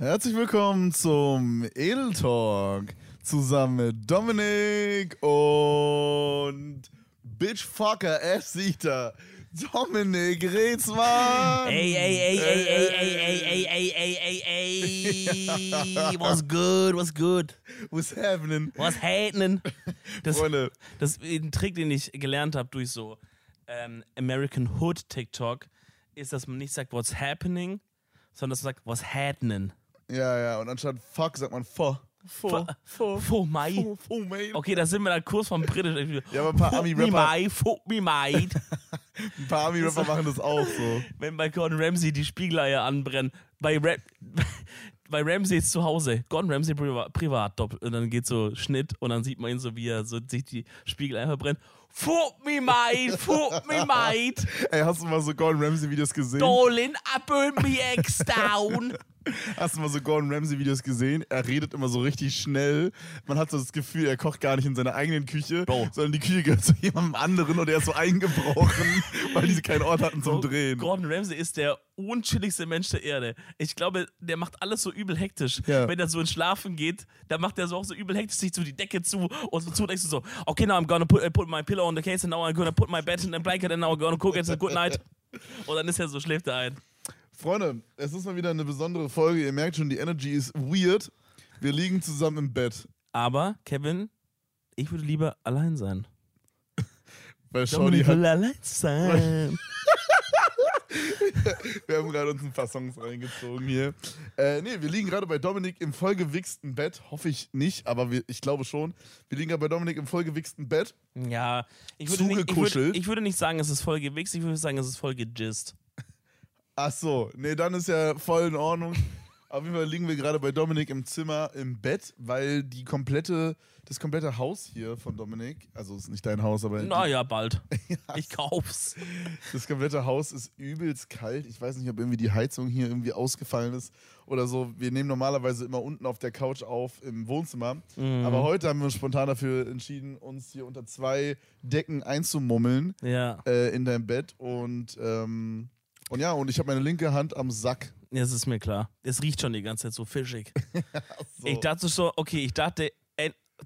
Herzlich willkommen zum Edel Talk zusammen mit Dominik und Bitchfucker F-Sieter Dominik Reetzmann. Ey, ey, ey, ey, ey, ey, ey, ey, ey, ey, ey, what's good, what's good, What's happening? what's happening? Das, Freunde, das ist ein Trick, den ich gelernt habe durch so ähm, American Hood TikTok, ist, dass man nicht sagt, what's happening, sondern dass man sagt, what's happening. Ja, ja, und anstatt fuck sagt man vor. Vor, vor, Mai. Oh, mate. Okay, da sind wir dann Kurs vom Britisch. Ja, aber ein paar Fuck me, Ami-Rapper Mai, fuck me, mate. ein paar Ami -Rapper machen das auch so. wenn bei Gordon Ramsay die Spiegeleier anbrennen. Bei, Ra bei Ramsay ist zu Hause. Gordon Ramsay privat, privat doppelt. Und dann geht so Schnitt und dann sieht man ihn so, wie er so sich die Spiegeleier verbrennt. Fuck me, mate! Fuck me, mate! Ey, hast du mal so Gordon Ramsay-Videos gesehen? Darling, I burn me eggs down! Hast du mal so Gordon Ramsay-Videos gesehen? Er redet immer so richtig schnell. Man hat so das Gefühl, er kocht gar nicht in seiner eigenen Küche, Bro. sondern die Küche gehört zu jemandem anderen und er ist so eingebrochen, weil diese keinen Ort hatten zum Drehen. Gordon Ramsay ist der unchilligste Mensch der Erde. Ich glaube, der macht alles so übel hektisch. Ja. Wenn er so ins Schlafen geht, dann macht er so auch so übel hektisch sich so die Decke zu und so zu denkst du so, okay, now I'm gonna put, uh, put my pillow on the case and now I'm gonna put my bed in the blanket and now I'm gonna cook it's a good night. Und dann ist er so, schläft er ein. Freunde, es ist mal wieder eine besondere Folge. Ihr merkt schon, die Energy ist weird. Wir liegen zusammen im Bett. Aber, Kevin, ich würde lieber allein sein. Weil Dominik hat, will allein sein. wir haben gerade uns ein paar Songs reingezogen hier. Äh, nee, wir liegen gerade bei Dominik im vollgewichsten Bett. Hoffe ich nicht, aber wir, ich glaube schon. Wir liegen gerade bei Dominik im vollgewichsten Bett. ja, ich würde, nicht, ich, würde, ich würde nicht sagen, es ist voll gewichst, ich würde sagen, es ist voll gejist. Ach so, nee, dann ist ja voll in Ordnung. Auf jeden Fall liegen wir gerade bei Dominik im Zimmer im Bett, weil die komplette, das komplette Haus hier von Dominik, also ist nicht dein Haus, aber Naja, bald. Ich kauf's. das komplette Haus ist übelst kalt. Ich weiß nicht, ob irgendwie die Heizung hier irgendwie ausgefallen ist oder so. Wir nehmen normalerweise immer unten auf der Couch auf im Wohnzimmer, Mhm. aber heute haben wir uns spontan dafür entschieden, uns hier unter zwei Decken einzumummeln Ja, äh, in dein Bett und ähm, und ja, und ich habe meine linke Hand am Sack. das ist mir klar. Es riecht schon die ganze Zeit so fischig. So. Ich dachte so, okay, ich dachte,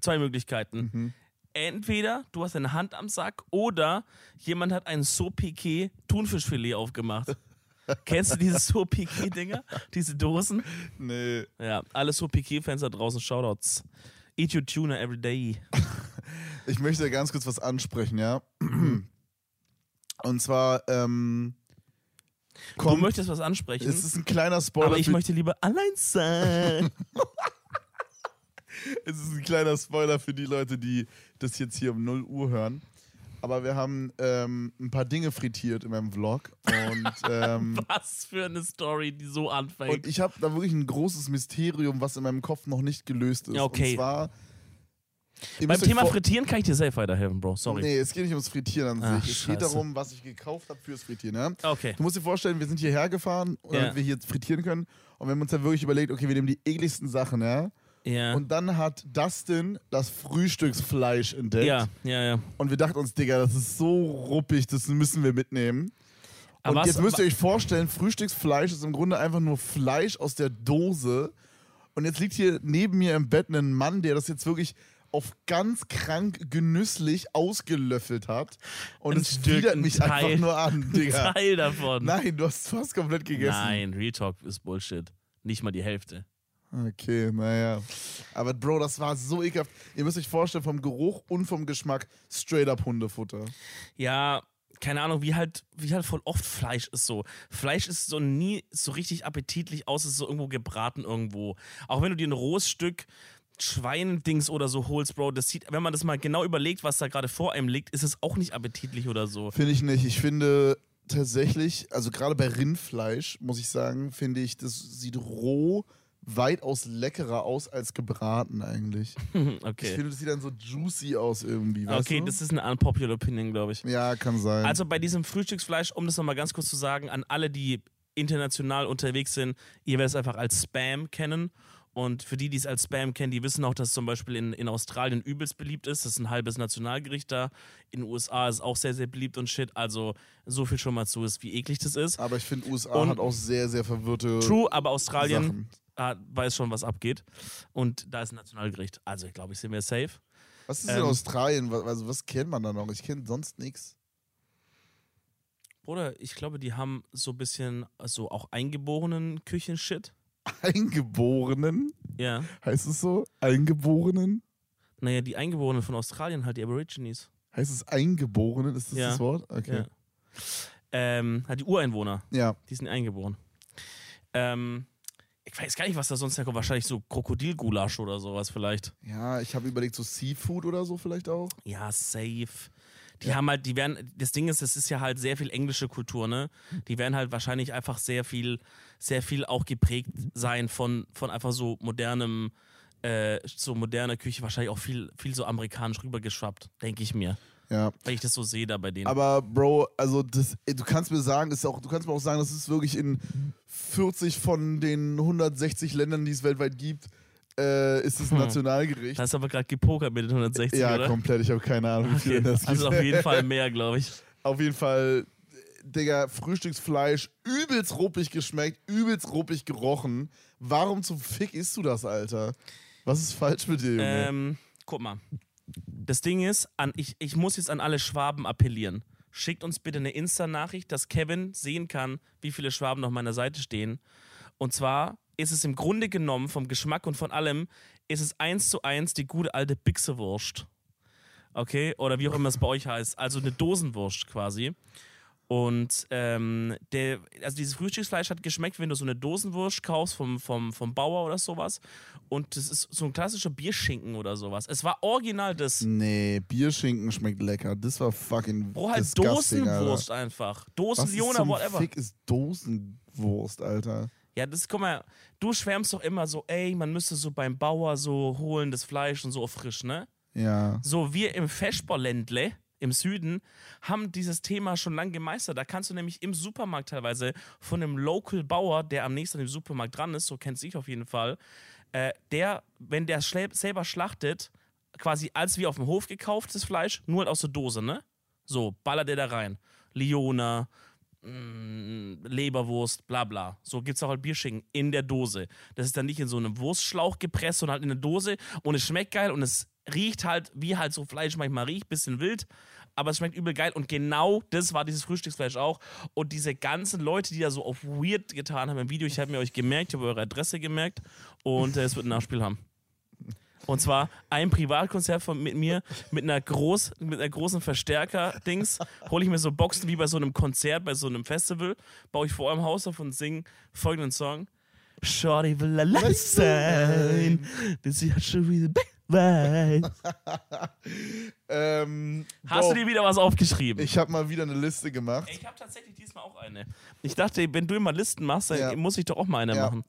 zwei Möglichkeiten. Mhm. Entweder du hast eine Hand am Sack oder jemand hat ein So-Piqué Thunfischfilet aufgemacht. Kennst du diese So-Piqué-Dinger? Diese Dosen? Nee, Ja, alle So-Piqué-Fans da draußen, Shoutouts. Eat your tuna every day. ich möchte ganz kurz was ansprechen, ja. Und zwar, ähm, Du kommt, möchtest was ansprechen, es ist ein kleiner Spoiler. aber ich für, möchte lieber allein sein. es ist ein kleiner Spoiler für die Leute, die das jetzt hier um 0 Uhr hören. Aber wir haben ähm, ein paar Dinge frittiert in meinem Vlog. Und, ähm, was für eine Story, die so anfängt. und ich habe da wirklich ein großes Mysterium, was in meinem Kopf noch nicht gelöst ist. Okay. Und zwar. Ihr Beim Thema Frittieren kann ich dir safe weiterhelfen, Bro. Sorry. Nee, es geht nicht ums Frittieren an Ach, sich. Es geht scheiße. darum, was ich gekauft habe fürs Frittieren. Ja? Okay. Du musst dir vorstellen, wir sind hierher gefahren, damit Ja. wir hier frittieren können. Und wir haben uns dann wirklich überlegt, okay, wir nehmen die ekligsten Sachen, ja. Ja. Und dann hat Dustin das Frühstücksfleisch entdeckt. ja, ja, ja. Und wir dachten uns, Digga, das ist so ruppig, das müssen wir mitnehmen. Aber und jetzt müsst ihr euch vorstellen, Frühstücksfleisch ist im Grunde einfach nur Fleisch aus der Dose. Und jetzt liegt hier neben mir im Bett ein Mann, der das jetzt wirklich auf ganz krank genüsslich ausgelöffelt hat. Und Ein es Stück, widert ein mich Teil. einfach nur an, Digga. Teil davon. Nein, du hast fast komplett gegessen. Nein, Real Talk ist Bullshit. Nicht mal die Hälfte. Okay, naja. Aber Bro, das war so ekelhaft. Ihr müsst euch vorstellen, vom Geruch und vom Geschmack straight up Hundefutter. Ja, keine Ahnung, wie halt, wie halt voll oft Fleisch ist so. Fleisch ist so nie so richtig appetitlich, außer es ist so irgendwo gebraten irgendwo. Auch wenn du dir ein rohes Stück Schweindings oder so holst, Bro, das sieht, wenn man das mal genau überlegt, was da gerade vor einem liegt, ist es auch nicht appetitlich oder so. Finde ich nicht. Ich finde tatsächlich, also gerade bei Rindfleisch, muss ich sagen, finde ich, das sieht roh weitaus leckerer aus als gebraten eigentlich. Ich okay. finde, das sieht dann so juicy aus irgendwie. Okay, du? das ist eine unpopular Opinion, glaube ich. ja, kann sein. Also bei diesem Frühstücksfleisch, um das nochmal ganz kurz zu sagen, an alle, die international unterwegs sind, ihr werdet es einfach als Spam kennen. Und für die, die es als Spam kennen, die wissen auch, dass zum Beispiel in, in Australien übelst beliebt ist. Das ist ein halbes Nationalgericht da. In den USA ist es auch sehr, sehr beliebt und shit. Also so viel schon mal zu ist, wie eklig das ist. Aber ich finde, USA Und- hat auch sehr, sehr verwirrte True, aber Australien, Sachen. ah, weiß schon, was abgeht. Und da ist ein Nationalgericht. Also, ich glaube, ich sind wir safe. Was ist Ähm. in Australien? Was- Also, was kennt man da noch? Ich kenne sonst nichts. Bruder, ich glaube, die haben so ein bisschen so auch eingeborenen Küchenshit. Eingeborenen? Ja. Heißt es so? Eingeborenen? Naja, die Eingeborenen von Australien, halt die Aborigines. Heißt es Eingeborenen? Ist das Ja. das Wort? Okay. Ja. Ähm, halt die Ureinwohner, Ja. die sind eingeboren. Ähm, ich weiß gar nicht, was da sonst herkommt. Wahrscheinlich so Krokodilgulasch oder sowas vielleicht. Ja, ich habe überlegt, so Seafood oder so vielleicht auch. Ja, safe. Die Ja. haben halt, die werden, das Ding ist, es ist ja halt sehr viel englische Kultur, ne? Die werden halt wahrscheinlich einfach sehr viel, sehr viel auch geprägt sein von, von einfach so modernem, äh, so moderner Küche, wahrscheinlich auch viel, viel so amerikanisch rübergeschwappt, denke ich mir. Ja. Weil ich das so sehe da bei denen. Aber Bro, also das, du kannst mir sagen, das ist auch, du kannst mir auch sagen, das ist wirklich in 40 von den 160 Ländern, die es weltweit gibt, äh, ist es ein Hm. Nationalgericht. hast du aber gerade gepokert mit den 160, ja, oder? komplett. Ich habe keine Ahnung, wie viele Okay. das gibt. Also auf jeden Fall mehr, glaube ich. Auf jeden Fall, Digga, Frühstücksfleisch, übelst ruppig geschmeckt, übelst ruppig gerochen. Warum zum Fick isst du das, Alter? Was ist falsch mit dir, Junge? Ähm, guck mal. Das Ding ist, an, ich, ich muss jetzt an alle Schwaben appellieren. Schickt uns bitte eine Insta-Nachricht, dass Kevin sehen kann, wie viele Schwaben auf meiner Seite stehen. Und zwar ist es im Grunde genommen vom Geschmack und von allem, ist es eins zu eins die gute alte Bixewurst. Okay? Oder wie auch immer es bei euch heißt. Also eine Dosenwurst quasi. Und ähm, der, also dieses Frühstücksfleisch hat geschmeckt, wenn du so eine Dosenwurst kaufst vom, vom, vom Bauer oder sowas. Und das ist so ein klassischer Bierschinken oder sowas. Es war original das. nee, Bierschinken schmeckt lecker. Das war fucking Bro, halt Dosenwurst einfach. Alter. Was ist Dosenjona, zum whatever. Fick ist Dosenwurst, Alter? Ja, das, guck mal, du schwärmst doch immer so, ey, man müsste so beim Bauer so holen, das Fleisch und so frisch, ne? Ja. So, wir im Feschberländle im Süden haben dieses Thema schon lange gemeistert. Da kannst du nämlich im Supermarkt teilweise von einem Local Bauer, der am nächsten im Supermarkt dran ist, so kennt sich auf jeden Fall, äh, der, wenn der selber schlachtet, quasi als wie auf dem Hof gekauftes Fleisch, nur halt aus der Dose, ne? So, ballert der da rein. Liona, Leberwurst, bla bla. So gibt es auch halt Bierschinken in der Dose. Das ist dann nicht in so einem Wurstschlauch gepresst, sondern halt in der Dose und es schmeckt geil und es riecht halt, wie halt so Fleisch manchmal riecht, bisschen wild, aber es schmeckt übel geil und genau das war dieses Frühstücksfleisch auch und diese ganzen Leute, die da so auf weird getan haben im Video, ich habe mir euch gemerkt, ich habe eure Adresse gemerkt und äh, es wird ein Nachspiel haben. Und zwar ein Privatkonzert von, mit mir mit einer, groß, mit einer großen Verstärker-Dings. Hole ich mir so Boxen wie bei so einem Konzert, bei so einem Festival. Baue ich vor eurem Haus auf und singe folgenden Song. Shorty will allein sein. Das ist schon wieder weiß. Ähm, Hast du dir wieder was aufgeschrieben? Ich habe mal wieder eine Liste gemacht. Ich habe tatsächlich diesmal auch eine. Ich dachte, wenn du immer Listen machst, dann Ja. muss ich doch auch mal eine Ja. machen.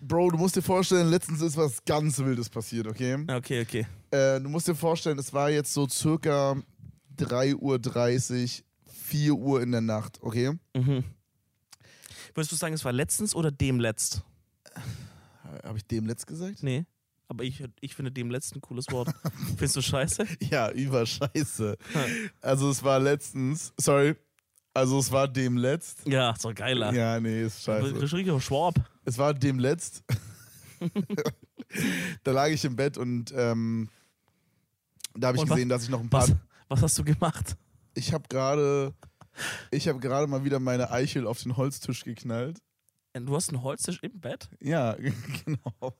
Bro, du musst dir vorstellen, letztens ist was ganz Wildes passiert, okay? Okay, okay. Äh, du musst dir vorstellen, es war jetzt so circa 3.30 Uhr, 4 Uhr in der Nacht, okay? Mhm. Würdest du sagen, es war letztens oder dem letzt? Habe ich dem letzt gesagt? Nee. Aber ich, ich finde dem letzten cooles Wort. Findest du scheiße? Ja, über Scheiße. Also es war letztens, sorry, also es war dem letzt. Ja, ist doch geiler. Ja, nee, ist scheiße. Richtiger Schwab. Es war dem letzt. da lag ich im Bett und ähm, da habe ich Und was- gesehen, dass ich noch ein paar. Was, was hast du gemacht? Ich habe gerade, ich habe gerade mal wieder meine Eichel auf den Holztisch geknallt. Du hast einen Holztisch im Bett? Ja, genau.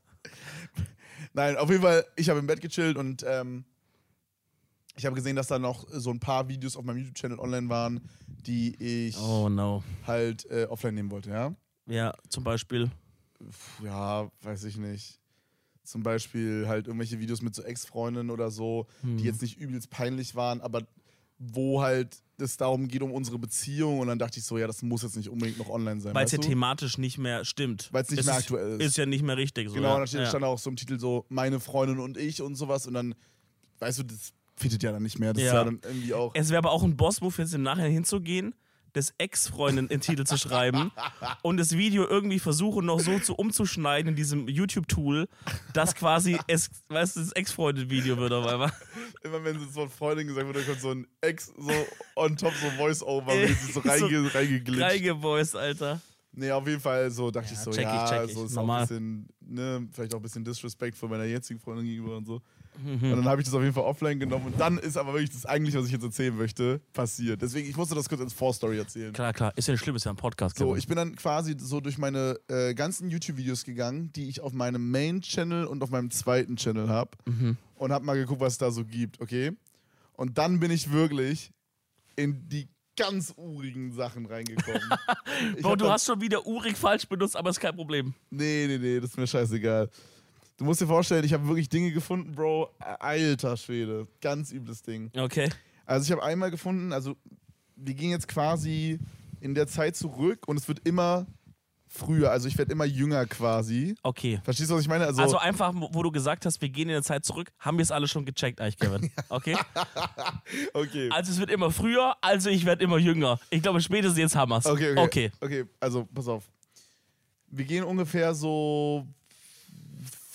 Nein, auf jeden Fall, ich habe im Bett gechillt und ähm, ich habe gesehen, dass da noch so ein paar Videos auf meinem YouTube-Channel online waren, die ich Oh no. halt äh, offline nehmen wollte, ja. Ja, zum Beispiel. Ja, weiß ich nicht. Zum Beispiel halt irgendwelche Videos mit so Ex-Freundinnen oder so, Hm. die jetzt nicht übelst peinlich waren, aber wo halt es darum geht, um unsere Beziehung. Und dann dachte ich so, ja, das muss jetzt nicht unbedingt noch online sein. Weil es ja du? thematisch nicht mehr stimmt. Weil es nicht mehr ist- aktuell ist. Ist ja nicht mehr richtig. So, Genau, ja. und dann steht, ja. stand auch so im Titel so, meine Freundin und ich und sowas. Und dann, weißt du, das fittet ja dann nicht mehr. Das ist Ja. ja dann irgendwie auch. Es wäre aber auch ein Boss-Move, jetzt im Nachhinein hinzugehen, des Ex-Freundin in Titel zu schreiben und das Video irgendwie versuchen, noch so zu umzuschneiden in diesem YouTube-Tool, dass quasi es, weißt du, das Ex-Freundin-Video wird auf einmal. Immer wenn so von Freundin gesagt wird, dann kommt so ein Ex, so on top, so Voice-Over, Ey, wie sie so, so reinge, reingeglitscht. Reingevoiced, Alter. Nee, auf jeden Fall so dachte Ja, ich so, check ich, ja, check ich. so ist Normal. auch ein bisschen, ne, vielleicht auch ein bisschen Disrespect von meiner jetzigen Freundin gegenüber und so. Mhm. Und dann habe ich das auf jeden Fall offline genommen und dann ist aber wirklich das eigentlich, was ich jetzt erzählen möchte, passiert. Deswegen, ich musste das kurz als Vorstory erzählen. Klar, klar. Ist ja nicht schlimm, ist ja ein Podcast. So, ich bin dann quasi so durch meine äh, ganzen YouTube-Videos gegangen, die ich auf meinem Main-Channel und auf meinem zweiten Channel habe Mhm. und habe mal geguckt, was es da so gibt, okay? Und dann bin ich wirklich in die ganz urigen Sachen reingekommen. Bro, hab du hast schon wieder Urig falsch benutzt, aber ist kein Problem. Nee, nee, nee, das ist mir scheißegal. Du musst dir vorstellen, ich habe wirklich Dinge gefunden, Bro. Alter Schwede. Ganz übles Ding. Okay. Also ich habe einmal gefunden, also wir gehen jetzt quasi in der Zeit zurück und es wird immer früher, also ich werde immer jünger quasi. Okay. Verstehst du, was ich meine? Also, Also einfach, wo du gesagt hast, wir gehen in der Zeit zurück, haben wir es alle schon gecheckt, eigentlich, Kevin. Okay? okay. Also es wird immer früher, also ich werde immer jünger. Ich glaube, spätestens jetzt haben wir es. Okay, okay. okay. Okay, also pass auf. Wir gehen ungefähr so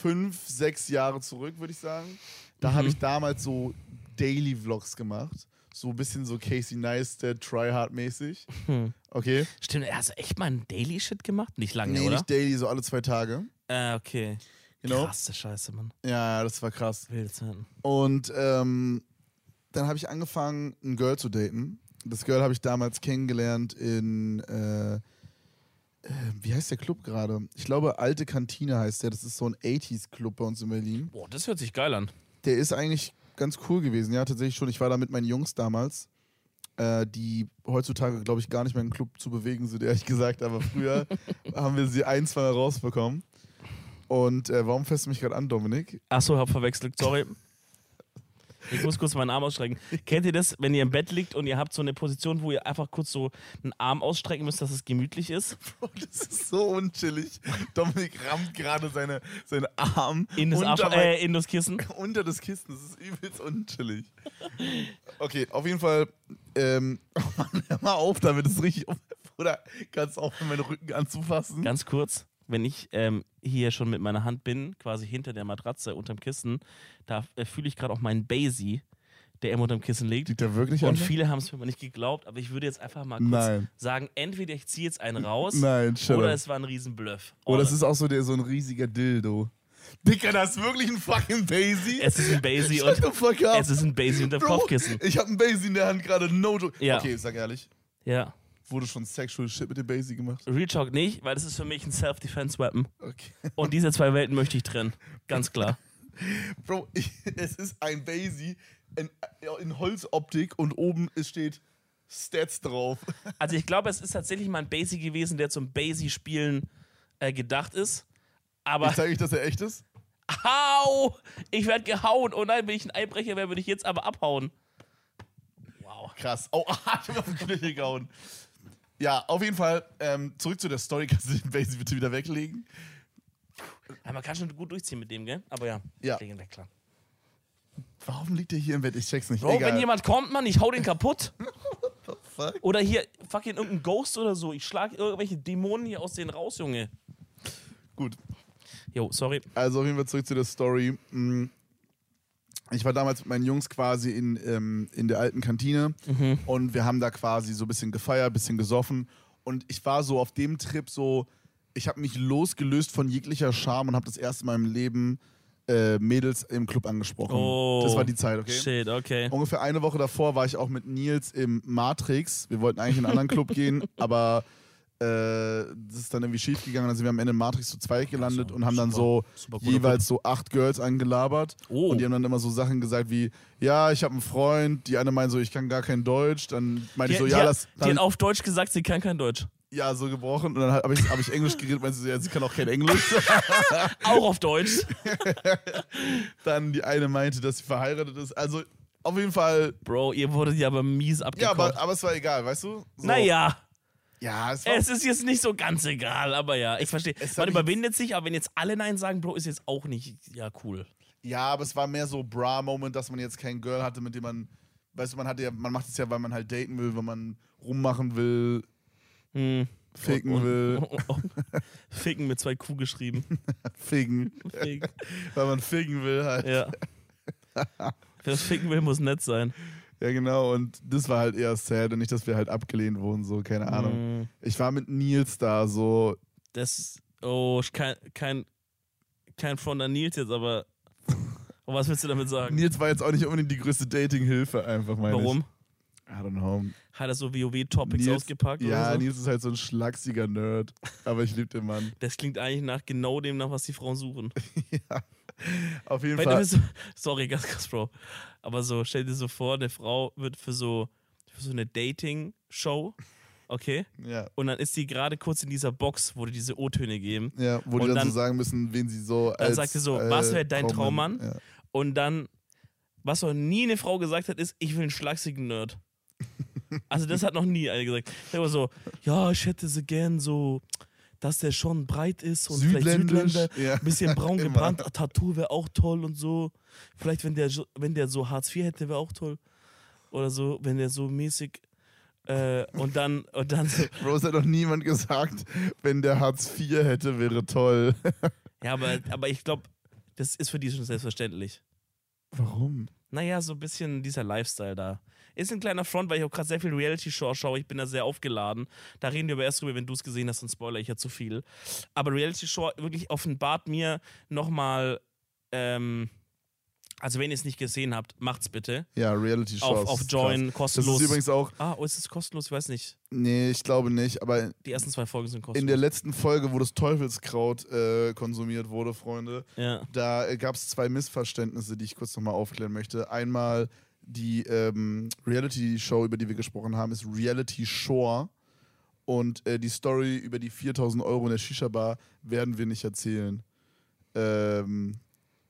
fünf, sechs Jahre zurück, würde ich sagen. Da Mhm. habe ich damals so Daily Vlogs gemacht. So ein bisschen so Casey Neistat, Tryhard-mäßig. Hm. Okay. Stimmt, hast du echt mal einen Daily-Shit gemacht? Nicht lange, Nee, oder? nicht Daily, so alle zwei Tage. Äh, okay. Genau. Krasse Scheiße, Mann. Ja, das war krass. Wilde Zeiten. Und ähm, dann habe ich angefangen, ein Girl zu daten. Das Girl habe ich damals kennengelernt in, äh, äh, wie heißt der Club gerade? Ich glaube, Alte Kantine heißt der. Das ist so ein 80s-Club bei uns in Berlin. Boah, das hört sich geil an. Der ist eigentlich ganz cool gewesen. Ja, tatsächlich schon. Ich war da mit meinen Jungs damals, äh, die heutzutage, glaube ich, gar nicht mehr im Club zu bewegen sind, ehrlich gesagt. Aber früher haben wir sie ein, zwei Mal rausbekommen. Und äh, warum fährst du mich gerade an, Dominik? Achso, hab verwechselt, sorry. Ich muss kurz meinen Arm ausstrecken. Kennt ihr das, wenn ihr im Bett liegt und ihr habt so eine Position, wo ihr einfach kurz so einen Arm ausstrecken müsst, dass es gemütlich ist? Bro, das ist so unchillig. Dominik rammt gerade seine, seinen Arm In das, unter, Arsch, äh, in das Kissen? unter das Kissen. Das ist übelst unchillig. Okay, auf jeden Fall. Ähm, oh Mann, hör mal auf damit. Das ist richtig. Oder kannst du aufhören, meinen Rücken anzufassen? Ganz kurz, wenn ich ähm, hier schon mit meiner Hand bin, quasi hinter der Matratze, unterm Kissen, da äh, fühle ich gerade auch meinen Basie, der immer unterm Kissen liegt. Liegt der wirklich Und viele haben es mir nicht geglaubt, aber ich würde jetzt einfach mal kurz Nein. sagen, entweder ich ziehe jetzt einen raus Nein, oder up. es war ein Riesenbluff. Oder es ist auch so, der, so ein riesiger Dildo. Dicker, das ist wirklich ein fucking Basie. Es ist ein Basie Shut und the fuck up. es ist ein Basie unter Kopfkissen. Ich habe ein Basie in der Hand gerade, no joke. Ja. Okay, sag ehrlich. Ja. Wurde schon sexual shit mit dem Basie gemacht? Real Talk nicht, weil das ist für mich ein Self-Defense-Weapon. Okay. Und diese zwei Welten möchte ich trennen. Ganz klar. Bro, ich, es ist ein Basie in, in Holzoptik und oben steht Stats drauf. Also ich glaube, es ist tatsächlich mal ein Basie gewesen, der zum Basie-Spielen äh, gedacht ist. Aber Ich zeige euch, dass er echt ist. Au! Ich werde gehauen. Oh nein, wenn ich ein Einbrecher wäre, würde ich jetzt aber abhauen. Wow. Krass. Oh, ah, ich hab auf den Knöchel gehauen. Ja, auf jeden Fall. Ähm, zurück zu der Story. Kannst du den Basie bitte wieder weglegen? Ja, man kann schon gut durchziehen mit dem, gell? Aber ja, Ja. ich ihn weg, klar. Warum liegt der hier im Bett? Ich check's nicht. Bro, Egal. wenn jemand kommt, Mann, ich hau den kaputt. Fuck. Oder hier, fucking irgendein Ghost oder so. Ich schlag irgendwelche Dämonen hier aus denen raus, Junge. Gut. Jo, sorry. Also auf jeden Fall zurück zu der Story. Mm. Ich war damals mit meinen Jungs quasi in, ähm, in der alten Kantine und wir haben da quasi so ein bisschen gefeiert, ein bisschen gesoffen. Und ich war so auf dem Trip so, ich habe mich losgelöst von jeglicher Scham und habe das erste Mal im Leben äh, Mädels im Club angesprochen. Oh. Das war die Zeit, okay? Shit, okay. Ungefähr eine Woche davor war ich auch mit Nils im Matrix. Wir wollten eigentlich in einen anderen Club gehen, aber das ist dann irgendwie schief gegangen. Dann sind wir am Ende in Matrix zu zweit gelandet So, und haben dann super- so super jeweils so acht Girls angelabert. Oh. Und die haben dann immer so Sachen gesagt wie, ja, ich habe einen Freund. Die eine meint so, ich kann gar kein Deutsch. Dann meinte Die, ich so, die, ja, hat- lass. die hat auf Deutsch gesagt, sie kann kein Deutsch. ja, so gebrochen. Und dann habe ich, hab ich Englisch geredet. Meinte sie so, ja, sie kann auch kein Englisch. Auch auf Deutsch. dann die eine meinte, dass sie verheiratet ist. Also auf jeden Fall, Bro, ihr wurdet ja aber mies ja, abgekocht. aber, aber es war egal, weißt du? So, naja, Ja, es es ist jetzt nicht so ganz egal, aber ja, ich verstehe. Man überwindet sich, aber wenn jetzt alle Nein sagen, Bro, ist jetzt auch nicht, ja, cool. Ja, aber es war mehr so Bra-Moment, dass man jetzt kein Girl hatte, mit dem man, weißt du, man hatte ja, man macht es ja, weil man halt daten will, weil man rummachen will, Hm. ficken Und- will, Ficken mit zwei Q geschrieben. ficken, Ficken. weil man ficken will halt. Ja. Wer das ficken will, muss nett sein. Ja, genau. Und das war halt eher sad und nicht, dass wir halt abgelehnt wurden, so, keine Ahnung. Mm, Ich war mit Nils da, so. Das, oh, ich kein, kein, kein Front an Nils jetzt, aber oh, was willst du damit sagen? Nils war jetzt auch nicht unbedingt die größte Dating-Hilfe, einfach meine Warum? ich. I don't know. Hat er so WoW-Topics ausgepackt Ja, oder so? Nils ist halt so ein schlachsiger Nerd. Aber ich liebe den Mann. Das klingt eigentlich nach genau dem, nach was die Frauen suchen. ja. Auf jeden du Fall. so, sorry, ganz kurz, Bro. Aber so, stell dir so vor, eine Frau wird für so, für so eine Dating-Show, okay? Ja. Und dann ist sie gerade kurz in dieser Box, wo die diese O-Töne geben. Ja, wo die dann, dann- so sagen müssen, wen sie so Dann als, sagt sie so, äh, was wäre dein Traummann-? Ja. Und dann, was noch nie eine Frau gesagt hat, ist, ich will einen schlachsigen Nerd. Also das hat noch nie eine gesagt. Immer so, ja, ich hätte sie gern so, dass der schon breit ist und vielleicht Südländisch. Südländer, Ja. ein bisschen braun gebrannt, Tattoo wäre auch toll und so. Vielleicht, wenn der, so- wenn der so Hartz IV hätte, wäre auch toll. Oder so, wenn der so mäßig äh, und dann, und dann so, Rose hat noch niemand gesagt, wenn der Hartz IV hätte, wäre toll. ja, aber, aber ich glaube, das ist für die schon selbstverständlich. Warum? Naja, so ein bisschen dieser Lifestyle da. Ist ein kleiner Front, weil ich auch gerade sehr viel Reality-Show schaue. Ich bin da sehr aufgeladen. Da reden wir aber erst drüber, wenn du es gesehen hast, sonst spoiler ich ja zu viel. Aber Reality-Show wirklich offenbart mir nochmal, ähm, also wenn ihr es nicht gesehen habt, macht's bitte. Ja, Reality Shows. Auf, auf Join, Das kostenlos. ist übrigens auch, ah, oh, ist es kostenlos? Ich weiß nicht. nee, ich glaube nicht, aber Die ersten zwei Folgen sind in kostenlos. der letzten Folge, wo das Teufelskraut äh, konsumiert wurde, Freunde, ja. da äh, gab es zwei Missverständnisse, die ich kurz nochmal aufklären möchte. Einmal die ähm, Reality-Show, über die wir gesprochen haben, ist Reality Shore. Und äh, die Story über die 4000 Euro in der Shisha-Bar werden wir nicht erzählen. Ähm,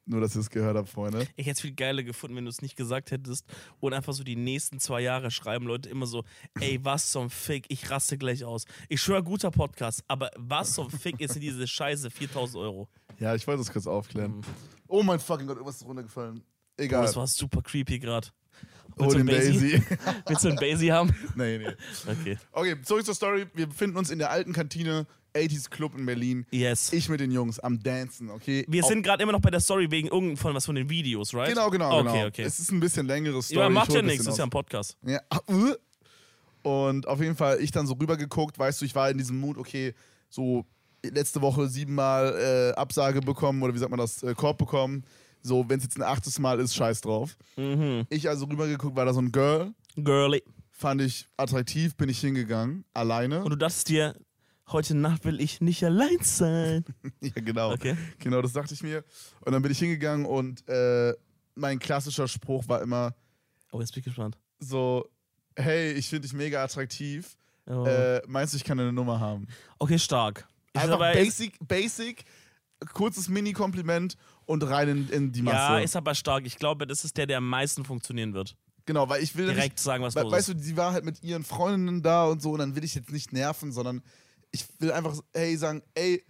nur, dass ihr es gehört habt, Freunde. Ich hätte es viel geiler gefunden, wenn du es nicht gesagt hättest und einfach so die nächsten zwei Jahre schreiben Leute immer so, ey, was zum Fick, ich raste gleich aus. Ich schwöre, guter Podcast, aber was zum Fick ist in diese Scheiße 4000 Euro? Ja, ich wollte das kurz aufklären. Mhm. Oh mein fucking Gott, irgendwas ist runtergefallen. Boah, Egal. das war super creepy gerade. Hol den Daisy. Willst du einen Basie haben? nee, nee. Okay. Okay, zurück zur Story. Wir befinden uns in der alten Kantine, 80s Club in Berlin. Yes. Ich mit den Jungs am Dancen, okay? Wir Auf- sind gerade immer noch bei der Story wegen irgend von was von den Videos, right? Genau, genau, Okay, genau. okay. Es ist ein bisschen längere Story. Ja, macht ja nichts, das ist ja ein Podcast. Ja. ah, uh. Und auf jeden Fall, ich dann so rübergeguckt, weißt du, ich war in diesem Mut, okay, so letzte Woche siebenmal äh, Absage bekommen oder wie sagt man das, äh, Korb bekommen. So, wenn es jetzt ein achtes Mal ist, scheiß drauf. Mhm. Ich also rübergeguckt, war da so ein Girl, Girly. fand ich attraktiv, bin ich hingegangen, alleine. Und du dachtest dir, heute Nacht will ich nicht allein sein. ja, genau. Okay. Genau, das dachte ich mir. Und dann bin ich hingegangen und äh, mein klassischer Spruch war immer Oh, jetzt bin ich gespannt. so, hey, ich finde dich mega attraktiv. Oh. Äh, meinst du, ich kann eine Nummer haben? okay, stark. Ist Einfach basic, basic, kurzes Mini-Kompliment und rein in, in die Masse. Ja, ist aber stark. Ich glaube, das ist der, der am meisten funktionieren wird. genau, weil ich will nicht, Direkt sagen, was we los weißt du, sie war halt mit ihren Freundinnen da und so und dann will ich jetzt nicht nerven, sondern ich will einfach, hey, sagen, ey,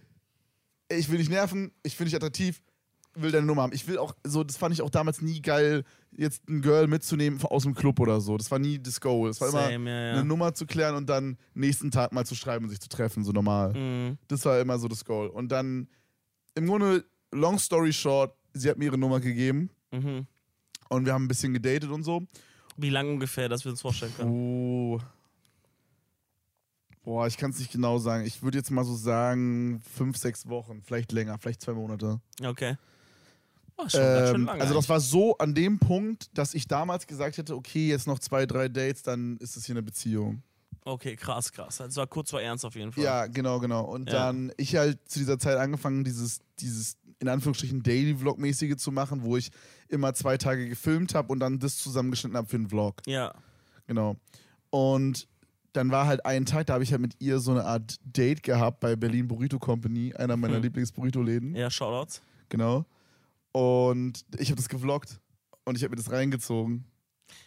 ich will dich nerven, ich finde dich attraktiv, will deine Nummer haben. Ich will auch, so, das fand ich auch damals nie geil, jetzt ein Girl mitzunehmen aus dem Club oder so. Das war nie das Goal. Das war immer Same, ja, ja. eine Nummer zu klären und dann nächsten Tag mal zu schreiben und sich zu treffen, so normal. Mhm. Das war immer so das Goal. Und dann, im Grunde, long story short, sie hat mir ihre Nummer gegeben Mhm. und wir haben ein bisschen gedatet und so. Wie lang ungefähr, dass wir uns vorstellen können? Oh. Boah, ich kann es nicht genau sagen. Ich würde jetzt mal so sagen, fünf, sechs Wochen, vielleicht länger, vielleicht zwei Monate. Okay. Oh, schon ganz schön Ähm, lange. also das war so an dem Punkt, dass ich damals gesagt hätte, okay, jetzt noch zwei, drei Dates, dann ist es hier eine Beziehung. okay, krass, krass. Also war kurz vor ernst auf jeden Fall. Ja, genau, genau. Und Ja. dann ich halt zu dieser Zeit angefangen, dieses, dieses in Anführungsstrichen Daily-Vlog-mäßige zu machen, wo ich immer zwei Tage gefilmt habe und dann das zusammengeschnitten habe für einen Vlog. Ja. Genau. Und dann war halt ein Tag, da habe ich halt mit ihr so eine Art Date gehabt bei Berlin Burrito Company, einer meiner Hm. Lieblings-Burrito-Läden. Ja, Shoutouts. Genau. Und ich habe das gevloggt und ich habe mir das reingezogen.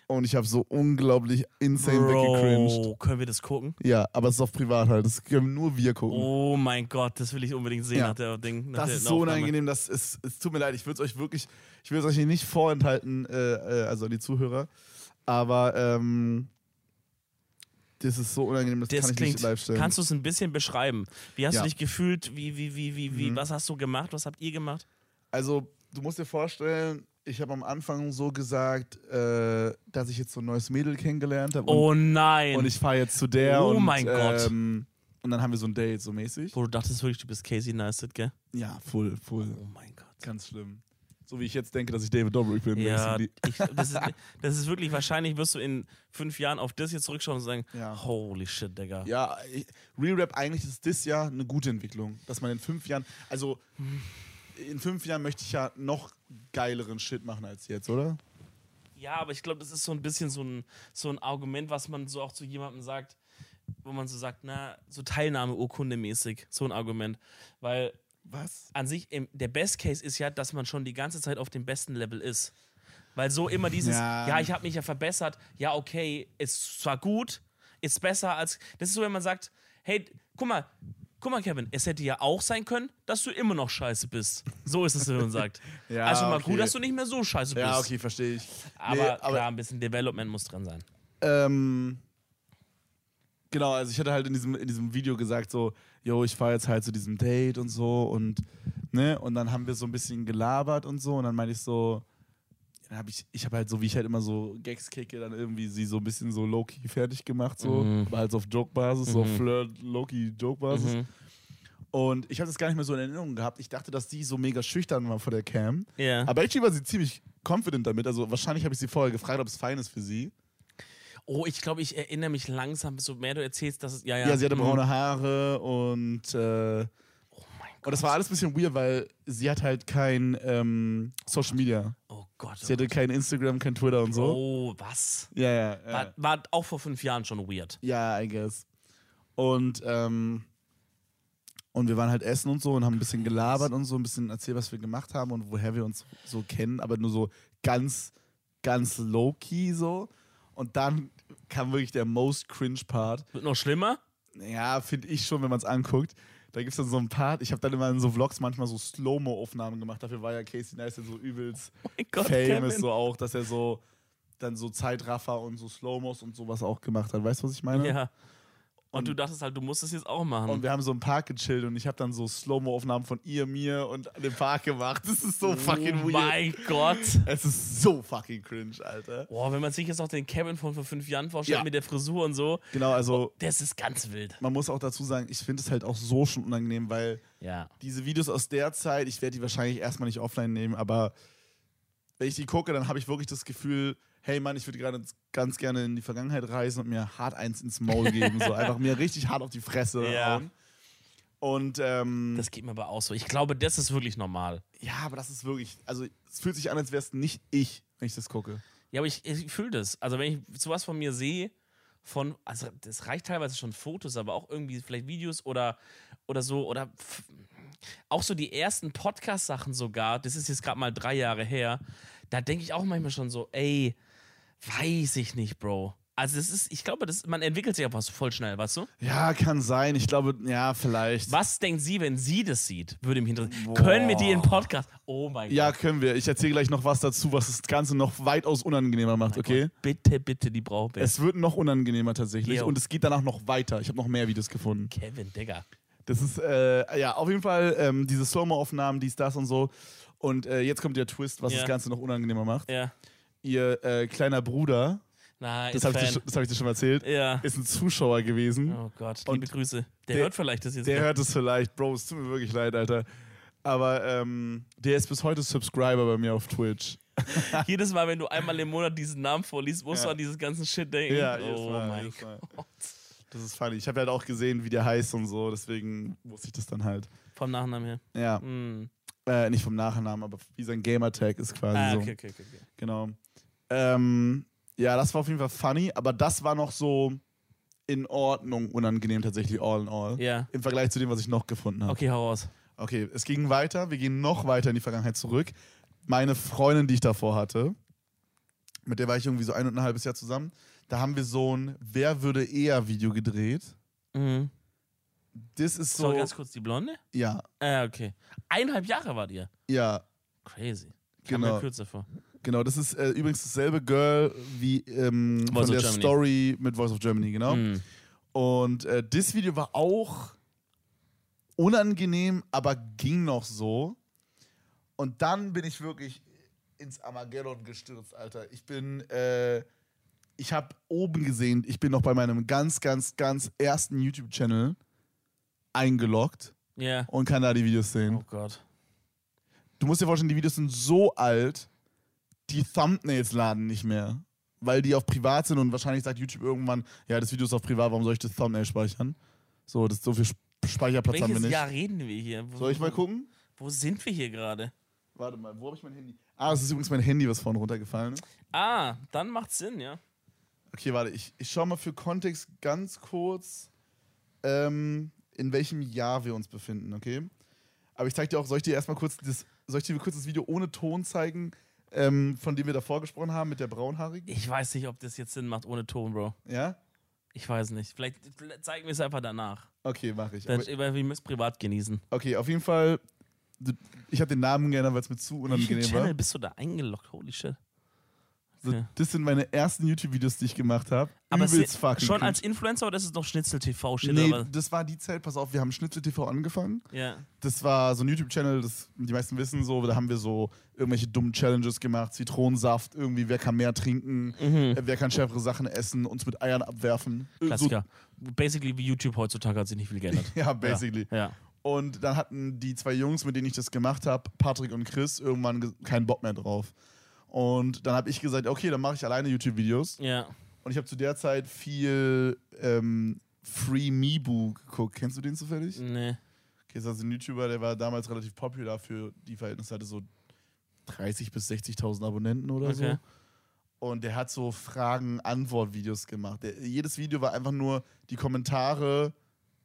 Und ich habe so unglaublich insane weggecringed. Bro, können wir das gucken? Ja, aber es ist auf privat halt. Das können nur wir gucken. Oh mein Gott, das will ich unbedingt sehen Ja. nach der Ding. Nach Das der ist so unangenehm, dass es, es tut mir leid, ich würde es euch wirklich, ich will es euch hier nicht vorenthalten, äh, äh, also an die Zuhörer, aber ähm, das ist so unangenehm, das, Das kann ich klingt. nicht live stellen. Kannst du es ein bisschen beschreiben? Wie hast Ja. du dich gefühlt? Wie, wie, wie, wie, wie, Mhm. was hast du gemacht? Was habt ihr gemacht? also, du musst dir vorstellen, Ich habe am Anfang so gesagt, äh, dass ich jetzt so ein neues Mädel kennengelernt habe. Oh nein. Und ich fahre jetzt zu der. Oh und, mein Gott. Ähm, und dann haben wir so ein Date, so mäßig. Wo du dachtest wirklich, du bist Casey Neistat, gell? Ja, full, full. Oh mein Gott. Ganz schlimm. So wie ich jetzt denke, dass ich David Dobrik bin. Ja, ich, das, ist, das ist wirklich, wahrscheinlich wirst du in fünf Jahren auf das jetzt zurückschauen und sagen, Ja. holy shit, Digga. Ja, Real Rap, eigentlich ist das ja eine gute Entwicklung. Dass man in fünf Jahren, also in fünf Jahren möchte ich ja noch geileren Shit machen als jetzt, oder? Ja, aber ich glaube, das ist so ein bisschen so ein, so ein Argument, was man so auch zu jemandem sagt, wo man so sagt, na, so Teilnahmeurkunde mäßig, so ein Argument. Weil Was? an sich, der Best Case ist ja, dass man schon die ganze Zeit auf dem besten Level ist. Weil so immer dieses, ja, Ja. ich habe mich ja verbessert, ja, okay, ist zwar gut, ist besser als. Das ist so, wenn man sagt, hey, guck mal, guck mal, Kevin, es hätte ja auch sein können, dass du immer noch scheiße bist. So ist es, wenn man sagt. Ja, also mal okay. gut, dass du nicht mehr so scheiße bist. Ja, okay, verstehe ich. Aber, Nee, aber klar, ein bisschen Development muss dran sein. Ähm, genau, also ich hatte halt in diesem, in diesem Video gesagt, so, yo, ich fahre jetzt halt zu diesem Date und so und, ne, und dann haben wir so ein bisschen gelabert und so und dann meinte ich so, dann habe ich, ich habe halt so, wie ich halt immer so Gags kicke, dann irgendwie sie so ein bisschen so low-key fertig gemacht, so, Mhm. aber halt so auf Joke-Basis, so Mhm. Flirt, low-key Joke-Basis. Mhm. Und ich habe das gar nicht mehr so in Erinnerung gehabt. Ich dachte, dass die so mega schüchtern war vor der Cam. Ja. Aber actually war sie ziemlich confident damit. Also wahrscheinlich habe ich sie vorher gefragt, ob es fein ist für sie. Oh, ich glaube, ich erinnere mich langsam, so mehr du erzählst, dass es. Ja, ja. Ja, sie hatte Mhm. braune Haare und äh. Und das war alles ein bisschen weird, weil sie hat halt kein ähm, Social Media. Oh Gott. Sie hatte kein Instagram, kein Twitter und so. Oh, was? Ja, ja, ja. War, war auch vor fünf Jahren schon weird. Ja, I guess. Und ähm, und wir waren halt essen und so und haben ein bisschen gelabert und so, ein bisschen erzählt, was wir gemacht haben und woher wir uns so kennen, aber nur so ganz, ganz low-key so. Und dann kam wirklich der most cringe Part. Wird noch schlimmer? Ja, finde ich schon, wenn man es anguckt. Da gibt es dann so einen Part, ich habe dann immer in so Vlogs manchmal so Slow-Mo-Aufnahmen gemacht. Dafür war ja Casey Neistat so übelst Mein Gott, famous Kevin. so auch, dass er so dann so Zeitraffer und so Slow-Mos und sowas auch gemacht hat. Weißt du, was ich meine? Ja. Und, du dachtest halt, du musst es jetzt auch machen. Und wir haben so im Park gechillt und ich habe dann so Slow-Mo-Aufnahmen von ihr, mir und dem Park gemacht. Das ist so fucking oh weird. mein Gott. Es ist so fucking cringe, Alter. Boah, wenn man sich jetzt auch den Kevin von vor fünf Jahren vorstellt Ja. mit der Frisur und so, Genau, also das ist ganz wild. man muss auch dazu sagen, ich finde es halt auch so schon unangenehm, weil Ja. diese Videos aus der Zeit, ich werde die wahrscheinlich erstmal nicht offline nehmen, aber wenn ich die gucke, dann habe ich wirklich das Gefühl, hey Mann, ich würde gerade ganz gerne in die Vergangenheit reisen und mir hart eins ins Maul geben. so einfach mir richtig hart auf die Fresse Ja. hauen. Und ähm, Das geht mir aber auch so. Ich glaube, das ist wirklich normal. ja, aber das ist wirklich, also es fühlt sich an, als wäre es nicht ich, wenn ich das gucke. Ja, aber ich, ich fühle das. Also, wenn ich sowas von mir sehe, von, also das reicht teilweise schon Fotos, aber auch irgendwie vielleicht Videos oder, oder so, oder auch so die ersten Podcast-Sachen sogar, das ist jetzt gerade mal drei Jahre her, da denke ich auch manchmal schon so, ey, weiß ich nicht, Bro. Also das ist, ich glaube, das, man entwickelt sich was voll schnell, weißt du? Ja, kann sein. Ich glaube, ja, vielleicht. Was denkt sie, wenn sie das sieht? Würde mich interessieren. Boah. Können wir die in Podcast? Oh mein Ja, Gott. können wir. Ich erzähle gleich noch was dazu, was das Ganze noch weitaus unangenehmer macht, okay? Gott, bitte, bitte, die braucht Es wird noch unangenehmer tatsächlich Jo. und es geht danach noch weiter. Ich habe noch mehr Videos gefunden. Kevin, Digga. Das ist, äh, ja, auf jeden Fall ähm, diese Slow-Mo-Aufnahmen, dies, das und so. Und äh, jetzt kommt der Twist, was Ja. das Ganze noch unangenehmer macht. Ja. Ihr äh, kleiner Bruder, Nein, das habe ich, dir das hab ich dir schon erzählt, Ja. ist ein Zuschauer gewesen. Oh Gott, Und liebe Grüße. Der, der- hört vielleicht das jetzt. Der hört es vielleicht. Bro, es tut mir wirklich leid, Alter. Aber ähm, der ist bis heute Subscriber bei mir auf Twitch. Jedes Mal, wenn du einmal im Monat diesen Namen vorliest, musst Ja. du an dieses ganze Shit denken. Ja, oh Mal, mein jedes Mal. Gott. Das ist funny. Ich habe halt auch gesehen, wie der heißt und so, deswegen wusste ich das dann halt. Vom Nachnamen her. Ja, Hm. äh, nicht vom Nachnamen, aber wie sein Gamertag ist quasi Ah, so. okay, okay, okay. okay. Genau. Ähm, ja, das war auf jeden Fall funny, aber das war noch so in Ordnung, unangenehm tatsächlich, all in all. Ja. Im Vergleich zu dem, was ich noch gefunden habe. Okay, hau raus. Okay, es ging weiter. Wir gehen noch weiter in die Vergangenheit zurück. Meine Freundin, die ich davor hatte, mit der war ich irgendwie so ein und ein halbes Jahr zusammen. Da haben wir so ein Wer würde eher Video gedreht. Mhm. Das ist So, so. ganz kurz die Blonde? Ja, Ah, okay. Eineinhalb Jahre wart ihr. ja, Crazy. Kam Genau. mir kürzer vor. Genau. Das ist äh, übrigens dasselbe Girl wie ähm, von der Germany. Story mit Voice of Germany, genau. Mhm. Und äh, das Video war auch unangenehm, aber ging noch so. Und dann bin ich wirklich ins Armageddon gestürzt, Alter. Ich bin, äh, ich habe oben gesehen, ich bin noch bei meinem ganz, ganz, ganz ersten YouTube-Channel eingeloggt Ja. und kann da die Videos sehen. Oh Gott. Du musst dir vorstellen, die Videos sind so alt, die Thumbnails laden nicht mehr. Weil die auf privat sind und wahrscheinlich sagt YouTube irgendwann, ja, das Video ist auf privat, warum soll ich das Thumbnail speichern? So, das ist so viel Sp- Speicherplatz haben wir Welches nicht. Jahr reden wir hier? Wo, Soll ich mal gucken? Wo sind wir hier gerade? Warte mal, wo habe ich mein Handy? Ah, das ist übrigens mein Handy, was vorne runtergefallen ist. Ah, dann macht's Sinn, ja. Okay, warte, ich, ich schau mal für Kontext ganz kurz, ähm, in welchem Jahr wir uns befinden, okay? Aber ich zeig dir auch, soll ich dir erstmal kurz das, soll ich dir kurz das Video ohne Ton zeigen, ähm, von dem wir davor gesprochen haben, mit der braunhaarigen? Ich weiß nicht, ob das jetzt Sinn macht ohne Ton, Bro. Ja? Ich weiß nicht. Vielleicht zeigen wir es einfach danach. Okay, mache ich. Dann, Aber, wir müssen privat genießen. okay, auf jeden Fall, ich habe den Namen geändert, weil es mir zu unangenehm Channel war. bist du da eingeloggt? Holy shit. So, Okay. das sind meine ersten YouTube-Videos, die ich gemacht habe. Aber Übelst fucking schon als Influencer oder ist es noch Schnitzel-TV-Shit? Nee, oder was? das war die Zeit, pass auf, wir haben Schnitzel TV angefangen. Ja. Das war so ein YouTube-Channel, das die meisten wissen so, da haben wir so irgendwelche dummen Challenges gemacht, Zitronensaft, irgendwie, wer kann mehr trinken, Mhm. äh, wer kann schärfere Sachen essen, uns mit Eiern abwerfen. Äh, So, Klassiker. Basically wie YouTube heutzutage hat sich nicht viel geändert. ja, basically. Ja. Und dann hatten die zwei Jungs, mit denen ich das gemacht habe, Patrick und Chris, irgendwann ge- keinen Bock mehr drauf. Und dann habe ich gesagt, okay, dann mache ich alleine YouTube-Videos. Ja. Und ich habe zu der Zeit viel ähm, Free Mibu geguckt. Kennst du den zufällig? Nee. Okay, ist also ein YouTuber, der war damals relativ popular für die Verhältnisse, hatte so 30.000 bis 60.000 Abonnenten oder Okay. so. Und der hat so Fragen-Antwort-Videos gemacht. Der, jedes Video war einfach nur die Kommentare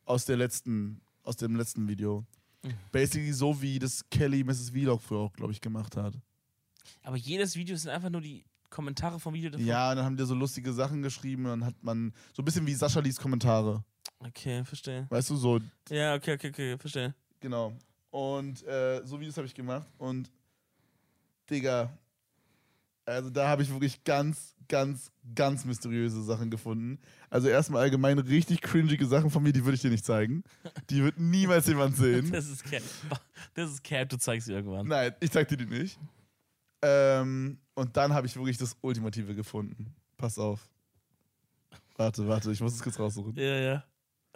aus der letzten, aus dem letzten Video. Mhm. Basically so wie das Kelly Mrs. Vlog früher auch, glaube ich, gemacht hat. Aber jedes Video sind einfach nur die Kommentare vom Video davon. Ja, dann haben die so lustige Sachen geschrieben und dann hat man so ein bisschen wie Sascha Lies Kommentare. Okay, verstehe. Weißt du, so Ja, okay, okay, okay, verstehe. Genau. Und äh, so Videos habe ich gemacht. Und Digga, also da habe ich wirklich ganz, ganz, ganz mysteriöse Sachen gefunden. Also erstmal allgemein richtig cringige Sachen von mir, die würde ich dir nicht zeigen. Die wird niemals jemand sehen. Das ist Cap. Das ist Cap, du zeigst sie irgendwann. Nein, ich zeig dir die nicht. Ähm, und dann habe ich wirklich das Ultimative gefunden. Pass auf. Warte, warte, ich muss es kurz raussuchen. Ja, ja.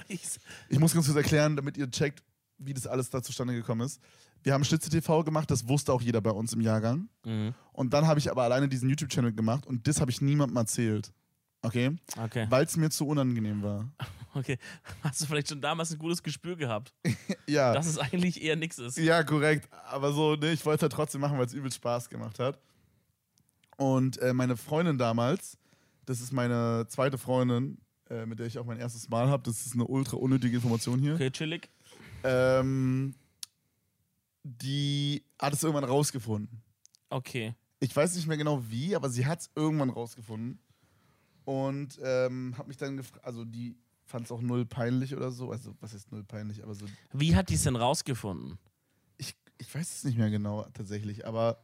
Ich, Ich muss ganz kurz erklären, damit ihr checkt, wie das alles da zustande gekommen ist. Wir haben Schnitze TV gemacht, das wusste auch jeder bei uns im Jahrgang. mhm. Und dann habe ich aber alleine diesen YouTube-Channel gemacht und das habe ich niemandem erzählt. Okay? Okay. Weil es mir zu unangenehm war. Okay. Hast du vielleicht schon damals ein gutes Gespür gehabt, Ja. dass es eigentlich eher nichts ist? Ja, korrekt. Aber so, ne, ich wollte es halt trotzdem machen, weil es übel Spaß gemacht hat. Und äh, meine Freundin damals, das ist meine zweite Freundin, äh, mit der ich auch mein erstes Mal habe, das ist eine ultra unnötige Information hier. Okay, chillig. Ähm, die hat es irgendwann rausgefunden. Okay. Ich weiß nicht mehr genau wie, aber sie hat es irgendwann rausgefunden. Und ähm, hat mich dann gefragt, also die fand es auch null peinlich oder so. Also, was ist null peinlich? Aber so, Wie hat die es denn rausgefunden? ich, ich weiß es nicht mehr genau tatsächlich, aber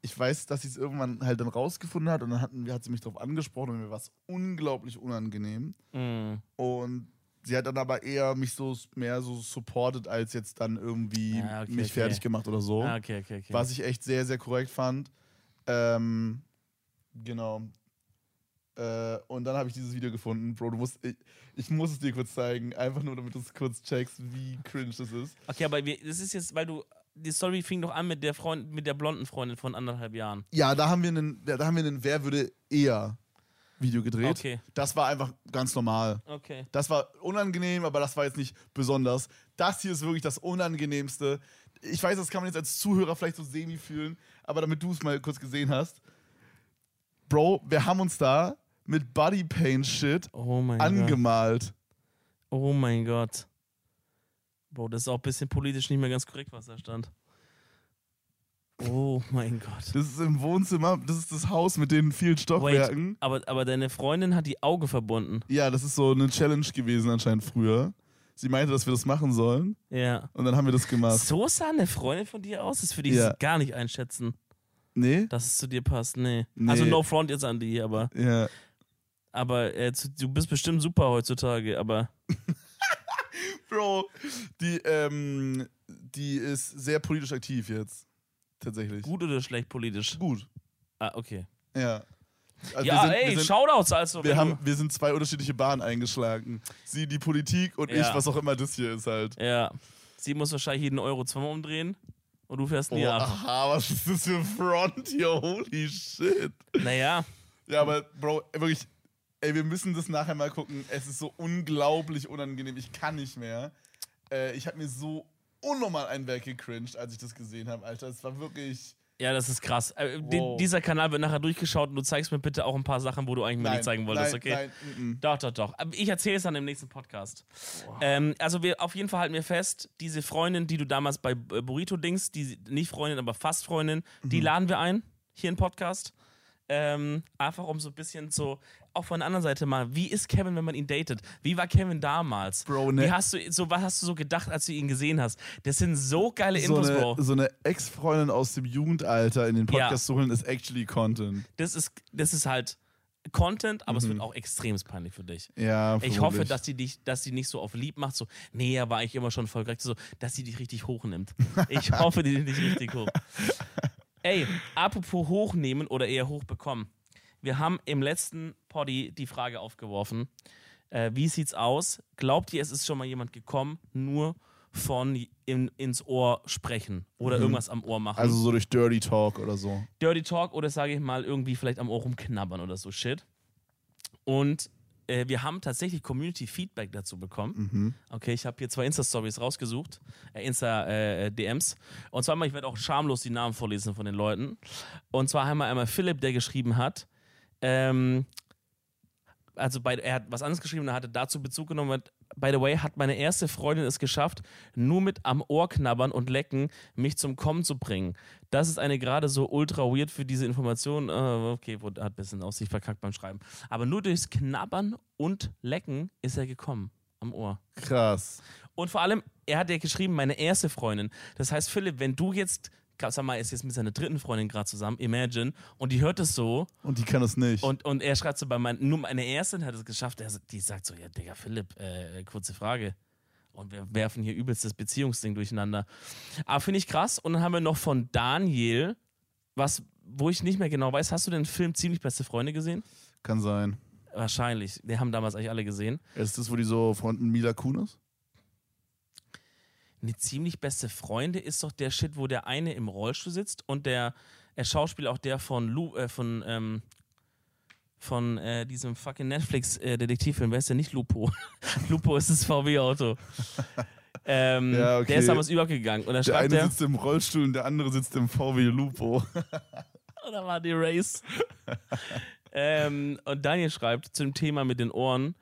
ich weiß, dass sie es irgendwann halt dann rausgefunden hat und dann hatten, hat sie mich darauf angesprochen und mir war es unglaublich unangenehm. Mhm. Und sie hat dann aber eher mich so mehr so supported, als jetzt dann irgendwie Ja, okay, mich okay. fertig gemacht oder so. Ah, okay. Was ich echt sehr, sehr korrekt fand. Ähm, genau. Äh, und dann habe ich dieses Video gefunden. Bro, du musst, ich, ich muss es dir kurz zeigen, einfach nur damit du es kurz checkst, wie cringe das ist. Okay, aber wir, das ist jetzt, weil du. Die Story fing doch an mit der Freund, mit der blonden Freundin von anderthalb Jahren. Ja, da haben wir einen, da haben wir einen Wer würde eher Video gedreht. Okay. Das war einfach ganz normal. Okay. Das war unangenehm, aber das war jetzt nicht besonders. Das hier ist wirklich das Unangenehmste. Ich weiß, das kann man jetzt als Zuhörer vielleicht so semi fühlen, aber damit du es mal kurz gesehen hast. Bro, wir haben uns da mit Body Paint Shit Oh mein Gott. angemalt. Oh mein Gott. Bro, das ist auch ein bisschen politisch nicht mehr ganz korrekt, was da stand. Oh mein Gott. Das ist im Wohnzimmer, das ist das Haus mit den vielen Stockwerken. aber, aber deine Freundin hat die Auge verbunden. Ja, das ist so eine Challenge gewesen anscheinend früher. Sie meinte, dass wir das machen sollen Ja. und dann haben wir das gemacht. So sah eine Freundin von dir aus? Das würde ich Ja. gar nicht einschätzen, Nee? dass es zu dir passt. Nee. Nee. Also no front jetzt an die, aber, Ja. Aber äh, du bist bestimmt super heutzutage, aber Bro, die, ähm, die ist sehr politisch aktiv jetzt. tatsächlich. Gut oder schlecht politisch? Gut. Ah, okay. Ja. Also ja, sind, ey, wir sind, Shoutouts also. wir, haben, wir sind zwei unterschiedliche Bahnen eingeschlagen. Sie die Politik und Ja. ich, was auch immer das hier ist halt. ja. Sie muss wahrscheinlich jeden Euro zweimal umdrehen und du fährst nie Oh, ab. aha, was ist das für ein Front hier? Holy shit. Naja, Ja, aber Bro, wirklich, ey, wir müssen das nachher mal gucken. Es ist so unglaublich unangenehm. Ich kann nicht mehr. Äh, ich habe mir so unnormal ein Werk gecringed, als ich das gesehen habe, Alter. Es war wirklich. ja, das ist krass. Äh, Wow. dieser Kanal wird nachher durchgeschaut und du zeigst mir bitte auch ein paar Sachen, wo du eigentlich mir nicht zeigen wolltest, nein, okay? Nein, mm, mm. Doch, doch, doch. Aber ich erzähle es dann im nächsten Podcast. Ähm, also wir auf jeden Fall halten wir fest, diese Freundin, die du damals bei äh, Burrito Dings, die nicht Freundin, aber fast Freundin, die Mhm. laden wir ein hier im Podcast. Ähm, einfach um so ein bisschen so, auch von der anderen Seite mal, wie ist Kevin, wenn man ihn datet? Wie war Kevin damals? Bro, ne- Wie hast du, so, was hast du so gedacht, als du ihn gesehen hast? Das sind so geile So Infos, Bro. so eine Ex-Freundin aus dem Jugendalter in den Podcast Ja. zu holen, ist actually Content. Das ist, das ist halt Content, aber es wird auch extrem peinlich für dich. Ja, Ich hoffe, dass die dich, dass die nicht so auf lieb macht, so, nee, er war eigentlich immer schon voll korrekt, so, dass sie dich richtig hochnimmt. Ich hoffe, die nimmt dich richtig hoch. Ey, apropos hochnehmen oder eher hochbekommen. Wir haben im letzten Poddy die Frage aufgeworfen, äh, wie sieht's aus? Glaubt ihr, es ist schon mal jemand gekommen, nur von in, ins Ohr sprechen oder irgendwas am Ohr machen? Also so durch Dirty Talk oder so. Dirty Talk oder sage ich mal irgendwie vielleicht am Ohr rumknabbern oder so Shit. Und äh, wir haben tatsächlich Community Feedback dazu bekommen. Mhm. Okay, ich habe hier zwei Insta-Stories rausgesucht, äh, Insta-DMs. Und zwar mal, ich werde auch schamlos die Namen vorlesen von den Leuten. Und zwar haben wir einmal Philipp, der geschrieben hat, ähm, also bei, er hat was anderes geschrieben, er hatte dazu Bezug genommen. By the way, hat meine erste Freundin es geschafft, nur mit am Ohr knabbern und lecken mich zum Kommen zu bringen. Das ist eine gerade so ultra weird für diese Information. Äh, okay, hat ein bisschen aus sich verkackt beim Schreiben. Aber nur durchs Knabbern und Lecken ist er gekommen am Ohr. Krass. Und vor allem, er hat ja geschrieben, meine erste Freundin. Das heißt, Philipp, wenn du jetzt, er ist jetzt mit seiner dritten Freundin gerade zusammen, imagine, und die hört es so, Und die kann es nicht. und, und er schreibt so bei mein, nur meine Erstin hat es geschafft. Er, die sagt so: Ja, Digga, Philipp, äh, kurze Frage. Und wir werfen hier übelst das Beziehungsding durcheinander. Aber finde ich krass. Und dann haben wir noch von Daniel, was, wo ich nicht mehr genau weiß, hast du den Film Ziemlich beste Freunde gesehen? kann sein. Wahrscheinlich. Den haben damals eigentlich alle gesehen. Ist das, wo die so fronten Mila Kunis? Eine ziemlich beste Freunde ist doch der Shit, wo der eine im Rollstuhl sitzt und der, der Schauspieler auch der von Lu, äh, von, ähm, von äh, diesem fucking Netflix-Detektivfilm, wer ist der nicht Lupo? Lupo ist das VW-Auto. ähm, Ja, okay. Der ist damals übergegangen und Der eine er, sitzt im Rollstuhl und der andere sitzt im VW Lupo. da war die Race. ähm, und Daniel schreibt zum Thema mit den Ohren,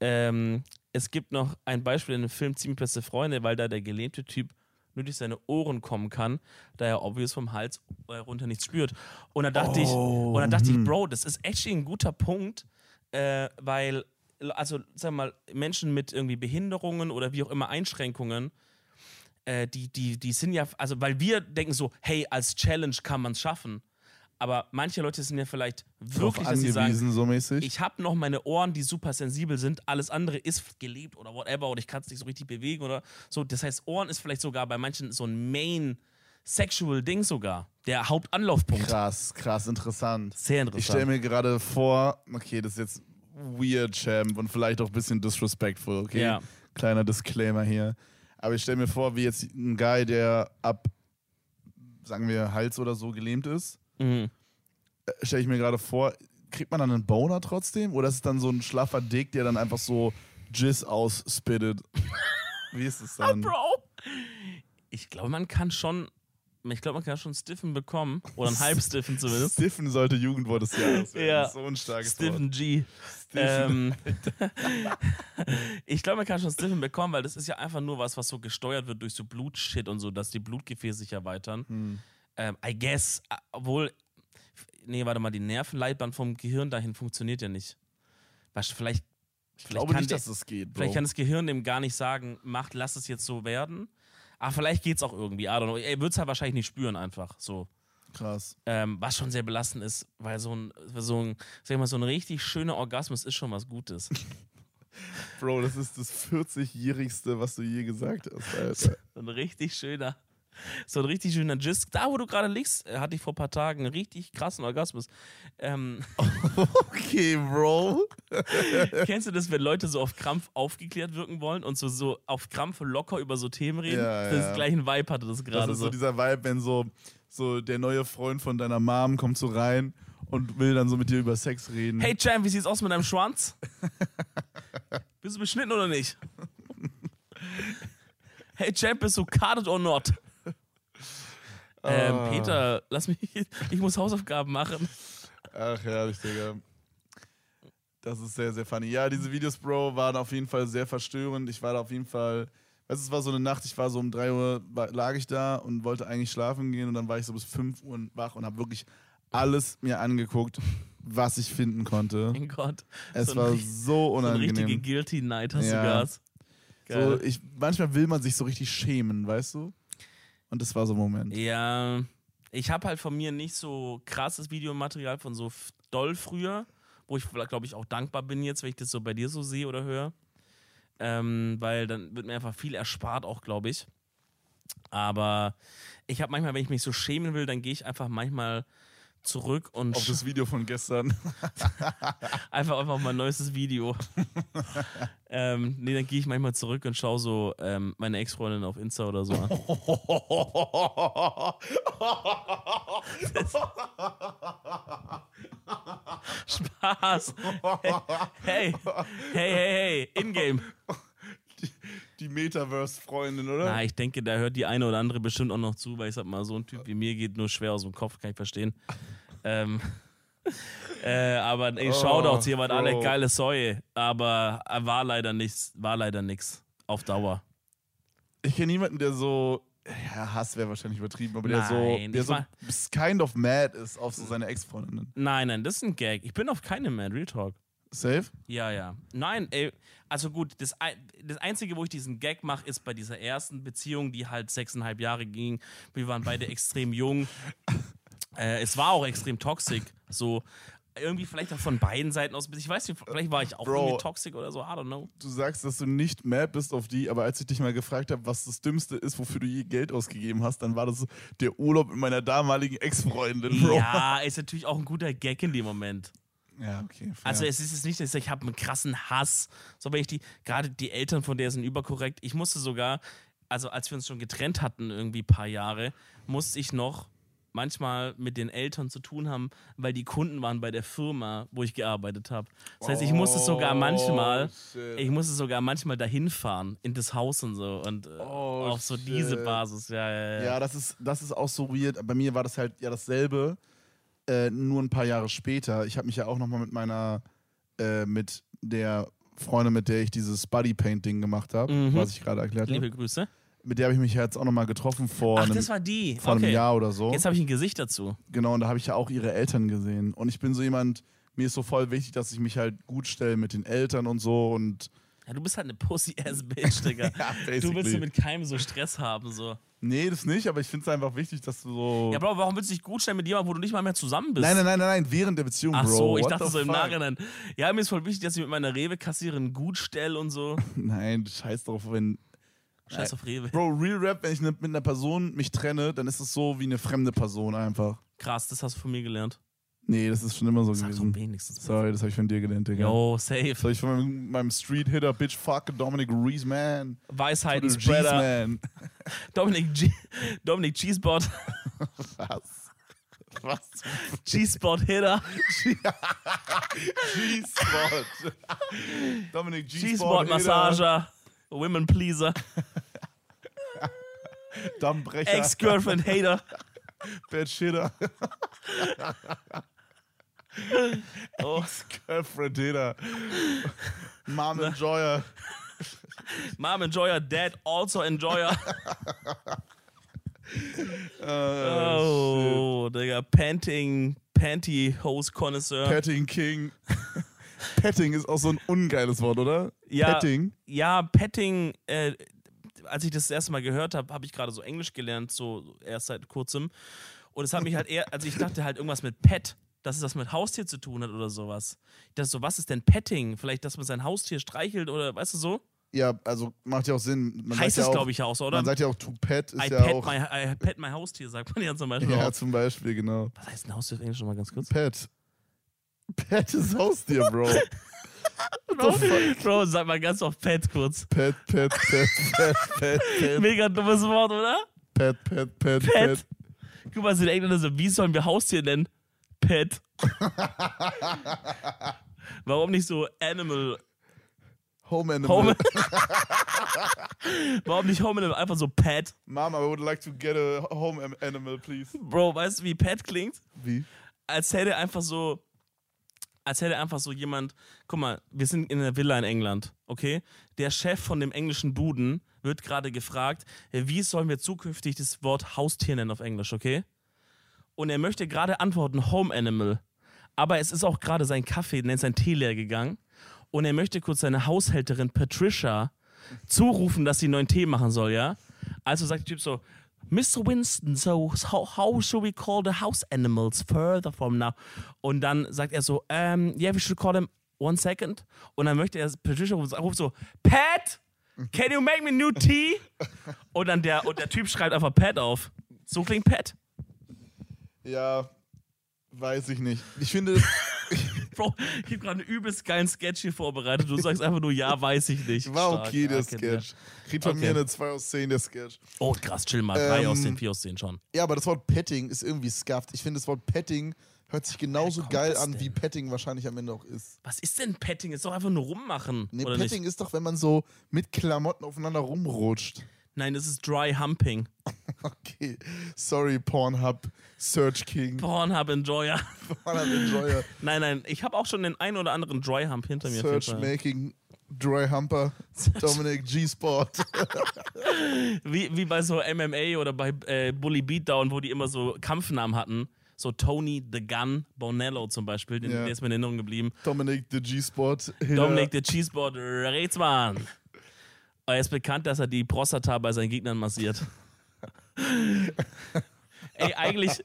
ähm, es gibt noch ein Beispiel in dem Film Ziemlich beste Freunde, weil da der gelähmte Typ nur durch seine Ohren kommen kann, da er obvious vom Hals äh, runter nichts spürt. Und da dachte ich, Oh, und da dachte hm. ich, Bro, das ist actually ein guter Punkt, äh, weil, also, sag mal, Menschen mit irgendwie Behinderungen oder wie auch immer Einschränkungen, äh, die, die, die sind ja, also, weil wir denken so, hey, als Challenge kann man es schaffen. Aber manche Leute sind ja vielleicht wirklich, sie sagen, angewiesen, so mäßig. ich habe noch meine Ohren, die super sensibel sind, alles andere ist gelebt oder whatever oder ich kann es nicht so richtig bewegen oder so. Das heißt, Ohren ist vielleicht sogar bei manchen so ein Main Sexual Ding sogar, der Hauptanlaufpunkt. krass, krass, interessant. Sehr Ich stelle interessant. mir gerade vor, okay, das ist jetzt weird, Champ, und vielleicht auch ein bisschen disrespectful, okay? Ja. Kleiner Disclaimer hier. Aber ich stelle mir vor, wie jetzt ein Guy, der ab, sagen wir, Hals oder so gelähmt ist, Mhm. stelle ich mir gerade vor, kriegt man dann einen Boner trotzdem? Oder ist es dann so ein schlaffer Dick, der dann einfach so Jizz ausspittet? Wie ist es dann? Bro! Ich glaube, man kann schon, ich glaube, man kann schon Stiffen bekommen oder einen Halbstiffen zumindest. Stiffen sollte Jugendwort des Jahres werden. Ja. So ein starkes Stiffen G. Wort. Stiffen. Ähm, ich glaube, man kann schon Stiffen bekommen, weil das ist ja einfach nur was, was so gesteuert wird durch so Blutshit und so, dass die Blutgefäße sich erweitern. Hm. Ähm, I guess, äh, obwohl, nee, warte mal, die Nervenleitbahn vom Gehirn dahin funktioniert ja nicht. Was, vielleicht, Ich vielleicht glaube kann nicht, der- dass das geht, Bro. Vielleicht kann das Gehirn dem gar nicht sagen, macht, lass es jetzt so werden. Aber vielleicht geht es auch irgendwie. I don't know. Er wird es halt wahrscheinlich nicht spüren, einfach so. Krass. Ähm, was schon sehr belastend ist, weil so ein, so ein, sag ich mal, so ein richtig schöner Orgasmus ist schon was Gutes. Bro, das ist das 40-jährigste, was du je gesagt hast, Alter. So ein richtig schöner So ein richtig schöner Gist. Da, wo du gerade liegst, äh, hatte ich vor ein paar Tagen einen richtig krassen Orgasmus. Ähm, Okay, Bro. kennst du das, wenn Leute so auf Krampf aufgeklärt wirken wollen und so, so auf Krampf locker über so Themen reden? Ja, das ja. gleichen Vibe hatte das Das gerade ist so so. dieser Vibe, wenn so, so der neue Freund von deiner Mom kommt so rein und will dann so mit dir über Sex reden. Hey Champ, wie sieht's aus mit deinem Schwanz? bist du beschnitten oder nicht? hey Champ, bist du carded or not? Ähm, Ah. Peter, lass mich, ich muss Hausaufgaben machen. Ach, herrlich, Digga. Das ist sehr, sehr funny. Ja, diese Videos, Bro, waren auf jeden Fall sehr verstörend. Ich war da auf jeden Fall, weißt du, es war so eine Nacht, ich war so um 3 Uhr, lag ich da und wollte eigentlich schlafen gehen und dann war ich so bis 5 Uhr wach und habe wirklich alles mir angeguckt, was ich finden konnte. Mein Gott. Es so ein war richt- so So eine richtige unangenehm. Guilty Night hast Ja. du gehabt. So, ich, manchmal will man sich so richtig schämen, weißt du? Und das war so ein Moment. Ja, ich habe halt von mir nicht so krasses Videomaterial von so doll früher, wo ich, glaube ich, auch dankbar bin jetzt, wenn ich das so bei dir so sehe oder höre. Ähm, weil dann wird mir einfach viel erspart, auch glaube ich. Aber ich habe manchmal, wenn ich mich so schämen will, dann gehe ich einfach manchmal zurück und Auf das Video von gestern. einfach einfach mein neuestes Video. ähm, nee, dann gehe ich manchmal zurück und schaue so ähm, meine Ex-Freundin auf Insta oder so an. Spaß. Hey, hey, hey, hey, in-game. Die Metaverse-Freundin, oder? Na, ich denke, da hört die eine oder andere bestimmt auch noch zu, weil ich sag mal, so ein Typ wie mir geht nur schwer aus dem Kopf, kann ich verstehen. ähm, äh, aber ey, Oh, Shoutouts, hier alle Bro. geile Säue, aber äh, war leider nichts, war leider nix. Auf Dauer. Ich kenne niemanden, der so, ja, Hass wäre wahrscheinlich übertrieben, aber der so, Nein, der ich so mein- kind of mad ist auf so seine Ex-Freundinnen. Nein, nein, das ist ein Gag. Ich bin auf keinem Man, Real Talk. Safe? Ja, ja. Nein, ey, also gut, das, das Einzige, wo ich diesen Gag mache, ist bei dieser ersten Beziehung, die halt sechseinhalb Jahre ging. Wir waren beide extrem jung. Äh, es war auch extrem toxisch. So, irgendwie vielleicht auch von beiden Seiten aus. Ich weiß nicht, vielleicht war ich auch Bro. irgendwie toxisch oder so, I don't know. Du sagst, dass du nicht mad bist auf die, aber als ich dich mal gefragt habe, was das Dümmste ist, wofür du je Geld ausgegeben hast, dann war das der Urlaub mit meiner damaligen Ex-Freundin, Bro. Ja, ist natürlich auch ein guter Gag in dem Moment. Ja, okay. Fair. Also es ist jetzt nicht, dass ich habe einen krassen Hass, so wenn ich die, gerade die Eltern von der sind überkorrekt. Ich musste sogar, also als wir uns schon getrennt hatten, irgendwie ein paar Jahre, musste ich noch manchmal mit den Eltern zu tun haben, weil die Kunden waren bei der Firma, wo ich gearbeitet habe. Das heißt, ich musste sogar manchmal, Oh, ich musste sogar manchmal dahin fahren, in das Haus und so und äh, Oh, auf so diese shit. Basis. Ja, ja, ja. Ja, das ist, das ist auch so weird. Bei mir war das halt ja dasselbe, äh, nur ein paar Jahre später. Ich habe mich ja auch nochmal mit meiner, äh, mit der Freundin, mit der ich dieses Buddy Painting gemacht habe, Mhm. was ich gerade erklärt Liebe habe. Grüße. Mit der habe ich mich jetzt auch nochmal getroffen vor, Ach, einem, das war die. vor einem okay. Jahr oder so. Jetzt habe ich ein Gesicht dazu. Genau, und da habe ich ja auch ihre Eltern gesehen. Und ich bin so jemand, mir ist so voll wichtig, dass ich mich halt gut stelle mit den Eltern und so. Und Ja, du bist halt eine Pussy-Ass-Bitch, Digga. ja, Du willst mit keinem so Stress haben, so. Nee, das nicht, aber ich finde es einfach wichtig, dass du so. Ja, Bro, warum willst du dich gut stellen mit jemandem, wo du nicht mal mehr zusammen bist? nein, nein, nein, nein, während der Beziehung, Ach Bro. so, ich What dachte so im fuck? Nachhinein. Ja, mir ist voll wichtig, dass ich mit meiner Rewe-Kassiererin gut stelle und so. Nein, scheiß drauf, wenn. Scheiß auf Rewe. Bro, Real Rap, wenn ich ne, mit einer Person mich trenne, dann ist es so wie eine fremde Person einfach. Krass, das hast du von mir gelernt. Nee, das ist schon immer so Sag doch gewesen. wenigstens. Sorry, das habe ich von dir gelernt, Digga. Yo, safe. Das habe ich von meinem, meinem Street-Hitter, Bitch, fuck, Dominic Reese, man. Weisheiten, Spreader. man. Dominik, G Dominik Cheesebot. Was? Was? Cheesebot Hitter. G-Spot. Dominic G-Spot. Cheesebot Massager. Women Pleaser. Dummbrecher. Ex-Girlfriend Hater. Bad Shitter. Oh, Girlfriend Hitter. Mom Enjoyer. Mom Enjoyer, Dad also Enjoyer. Oh, Oh, Digga. Panting, Pantyhose Connoisseur. Petting King. Petting ist auch so ein ungeiles Wort, oder? Ja. Petting. Ja, Petting, äh, als ich das, das erste Mal gehört habe, habe ich gerade so Englisch gelernt, so erst seit kurzem. Und es hat mich halt eher, also ich dachte halt irgendwas mit Pet, dass es das mit Haustier zu tun hat oder sowas. Dachte so, was ist denn Petting? Vielleicht, dass man sein Haustier streichelt oder weißt du so? Ja, also macht ja auch Sinn. Man heißt es, ja glaube ich, auch so, oder? Man sagt ja auch, to pet ist I, ja pet auch. my, I pet my Haustier, sagt man ja zum Beispiel Ja, auch. zum Beispiel, genau. Was heißt ein Haustier auf Englisch nochmal ganz kurz? Pet. Pet ist Haustier, Bro. Bro, Bro, sag mal ganz oft Pet kurz. Pet, Pet, Pet, Pet, Pet, Pet, Mega dummes Wort, oder? Pet, Pet, Pet, Pet. Pet. Guck mal, sind Engländer so, wie sollen wir Haustier nennen? Pet. Warum nicht so Animal? Home Animal. Home. Warum nicht Home Animal? Einfach so Pet. Mom, I would like to get a home animal, please. Bro, weißt du, wie Pet klingt? Wie? Als hätte einfach so, als hätte einfach so jemand, guck mal, wir sind in einer Villa in England, okay? Der Chef von dem englischen Duden wird gerade gefragt, wie sollen wir zukünftig das Wort Haustier nennen auf Englisch, okay? Und er möchte gerade antworten, Home Animal. Aber es ist auch gerade sein Kaffee, nennt sein Tee leer gegangen. Und er möchte kurz seine Haushälterin Patricia zurufen, dass sie einen neuen Tee machen soll, ja? Also sagt der Typ so, Mr. Winston, so how, how should we call the house animals further from now? Und dann sagt er so, um, yeah, we should call them one second. Und dann möchte er, Patricia ruft ruft so, Pat, can you make me new tea? Und dann der, und der Typ schreibt einfach Pat auf. So klingt Pat. Ja, weiß ich nicht. Ich finde, Bro, ich habe gerade einen übelst geilen Sketch hier vorbereitet. Du sagst einfach nur, ja, weiß ich nicht. war Stark. okay, der Ja. Sketch. Kriegt von Okay. mir eine 2 aus 10, der Sketch. Oh, krass, chill mal. Drei Ähm, aus 10, 4 aus 10 schon. Ja, aber das Wort Petting ist irgendwie scuffed. Ich finde, das Wort Petting hört sich genauso geil an, denn? wie Petting wahrscheinlich am Ende auch ist. Was ist denn Petting? Ist doch einfach nur rummachen. Nee, Petting nicht? ist doch, wenn man so mit Klamotten aufeinander rumrutscht. Nein, das ist Dry Humping. Okay, sorry, Pornhub, Search King, Pornhub Enjoyer. Pornhub Enjoyer, nein, nein, ich habe auch schon den ein oder anderen Dry Hump hinter mir. Search. Making, Dry Humper, Dominic G-Sport. Wie, wie bei so MMA oder bei äh, Bully Beatdown, wo die immer so Kampfnamen hatten. So Tony the Gun Bonello zum Beispiel, den, Ja. der ist mir in Erinnerung geblieben. Dominic the G-Sport. Dominic the Cheeseboard Rätsmann. Er ist bekannt, dass er die Prostata bei seinen Gegnern massiert. Ey, eigentlich,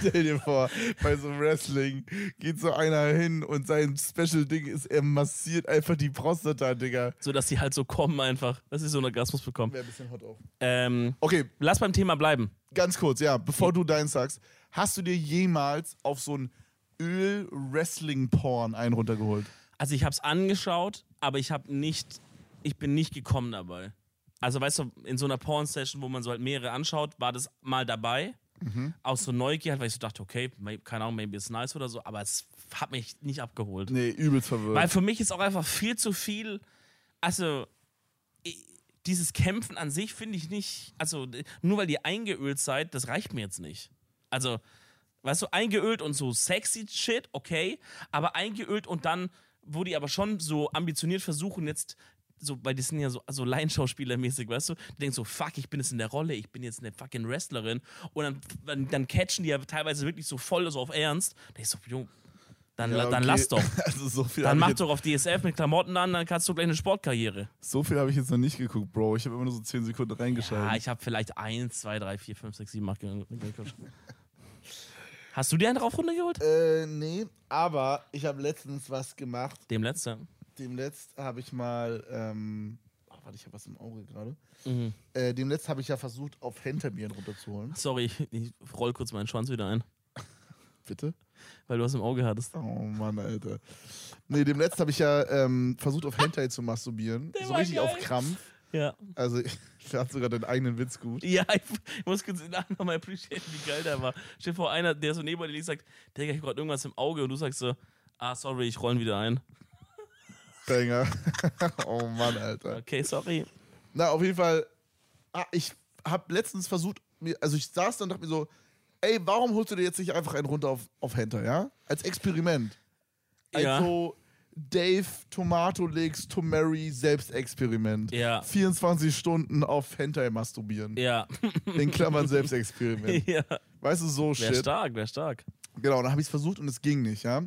Stell dir vor, bei so Wrestling geht so einer hin und sein Special-Ding ist, er massiert einfach die Prostata, Digga. so dass die halt so kommen einfach, dass sie so einen Orgasmus bekommen. Wäre ein bisschen hot auf. Ähm, Okay, lass beim Thema bleiben. ganz kurz, ja, bevor du deins sagst, hast du dir jemals auf so ein Öl-Wrestling-Porn einen runtergeholt? Also ich habe es angeschaut, aber ich habe nicht, ich bin nicht gekommen dabei. Also weißt du, in so einer Porn-Session, wo man so halt mehrere anschaut, war das mal dabei. Aus so Neugier, halt, weil ich so dachte, okay, keine Ahnung, maybe it's nice oder so, aber es hat mich nicht abgeholt. Nee, übelst verwirrt. Weil für mich ist auch einfach viel zu viel, also dieses Kämpfen an sich finde ich nicht, also nur weil ihr eingeölt seid, das reicht mir jetzt nicht. Also, weißt du, eingeölt und so sexy shit, okay, aber eingeölt und dann, wo die aber schon so ambitioniert versuchen jetzt so, weil die sind ja so, so Laienschauspielermäßig, weißt du? Die denken so, fuck, ich bin jetzt in der Rolle, ich bin jetzt eine fucking Wrestlerin. Und dann, dann, dann catchen die ja teilweise wirklich so voll so auf Ernst. Da ich so, Junge, dann, Ja, dann okay. lass doch. Also so viel Dann habe mach doch auf DSF mit Klamotten an, dann kannst du gleich eine Sportkarriere. so viel hab ich jetzt noch nicht geguckt, Bro. Ich habe immer nur so 10 Sekunden reingeschaut. Ja, ich habe vielleicht 1, 2, 3, 4, 5, 6, 7, 8 geguckt. Hast du dir einen drauf runtergeholt? äh, nee, aber ich habe letztens was gemacht. Dem letzten. Demletzt habe ich mal, ähm, warte, ich habe was im Auge gerade. Mhm. Äh, demletzt habe ich ja versucht, auf Henterbieren runterzuholen. Sorry, ich, roll kurz meinen Schwanz wieder ein, Bitte? weil du was im Auge hattest. Oh Mann, Alter. Nee, demletzt habe ich ja ähm, versucht, auf Hentai zu masturbieren. Der so richtig geil. auf Krampf. Ja. Also, ich fand sogar deinen eigenen Witz gut. Ja, ich, muss kurz nochmal appreciaten, wie geil der war. Stell dir vor, einer, der so neben dir liegt, sagt, Digga, ich hab gerade irgendwas im Auge und du sagst so, ah, sorry, ich rollen wieder ein. Banger. oh Mann, Alter. Okay, sorry. Na, auf jeden Fall, ah, ich habe letztens versucht, mir, also ich saß dann und dachte mir so, ey, warum holst du dir jetzt nicht einfach einen runter auf, auf Hentai, ja? Als Experiment. Ja. so Dave Tomato Legs to Mary Selbstexperiment. Ja. 24 Stunden auf Hentai masturbieren. Ja. In Klammern Selbstexperiment. ja. Weißt du, so Wär shit. stark, wär stark. Genau, dann habe ich es versucht und es ging nicht, ja?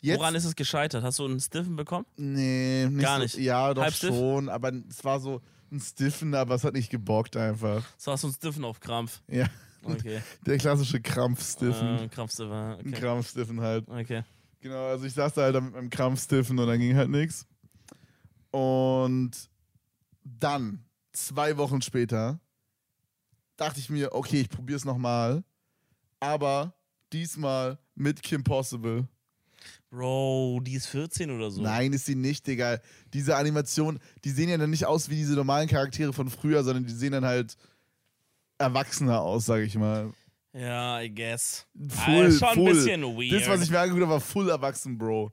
Jetzt, Woran ist es gescheitert? Hast du einen Stiffen bekommen? Nee, nicht Gar so, nicht. Ja, doch Halbstiff? schon, aber es war so ein Stiffen, aber es hat nicht gebockt einfach. So hast du einen Stiffen auf Krampf. Ja, Okay. der klassische Krampfstiffen. Äh, Krampfstiffen. Ein Okay. Krampfstiffen halt. okay. Genau, also ich saß da halt mit meinem Krampfstiffen und dann ging halt nichts. Und dann, zwei Wochen später, dachte ich mir, okay, ich probiere es nochmal. Aber diesmal mit Kim Possible. Bro, die ist 14 oder so. Nein, ist sie nicht, Digga. Diese Animation, die sehen ja dann nicht aus wie diese normalen Charaktere von früher, sondern die sehen dann halt erwachsener aus, sag ich mal. Ja, I guess. Full, Ah, ist schon full. ein bisschen weird. Das, was ich mir angeguckt habe, war full erwachsen, Bro.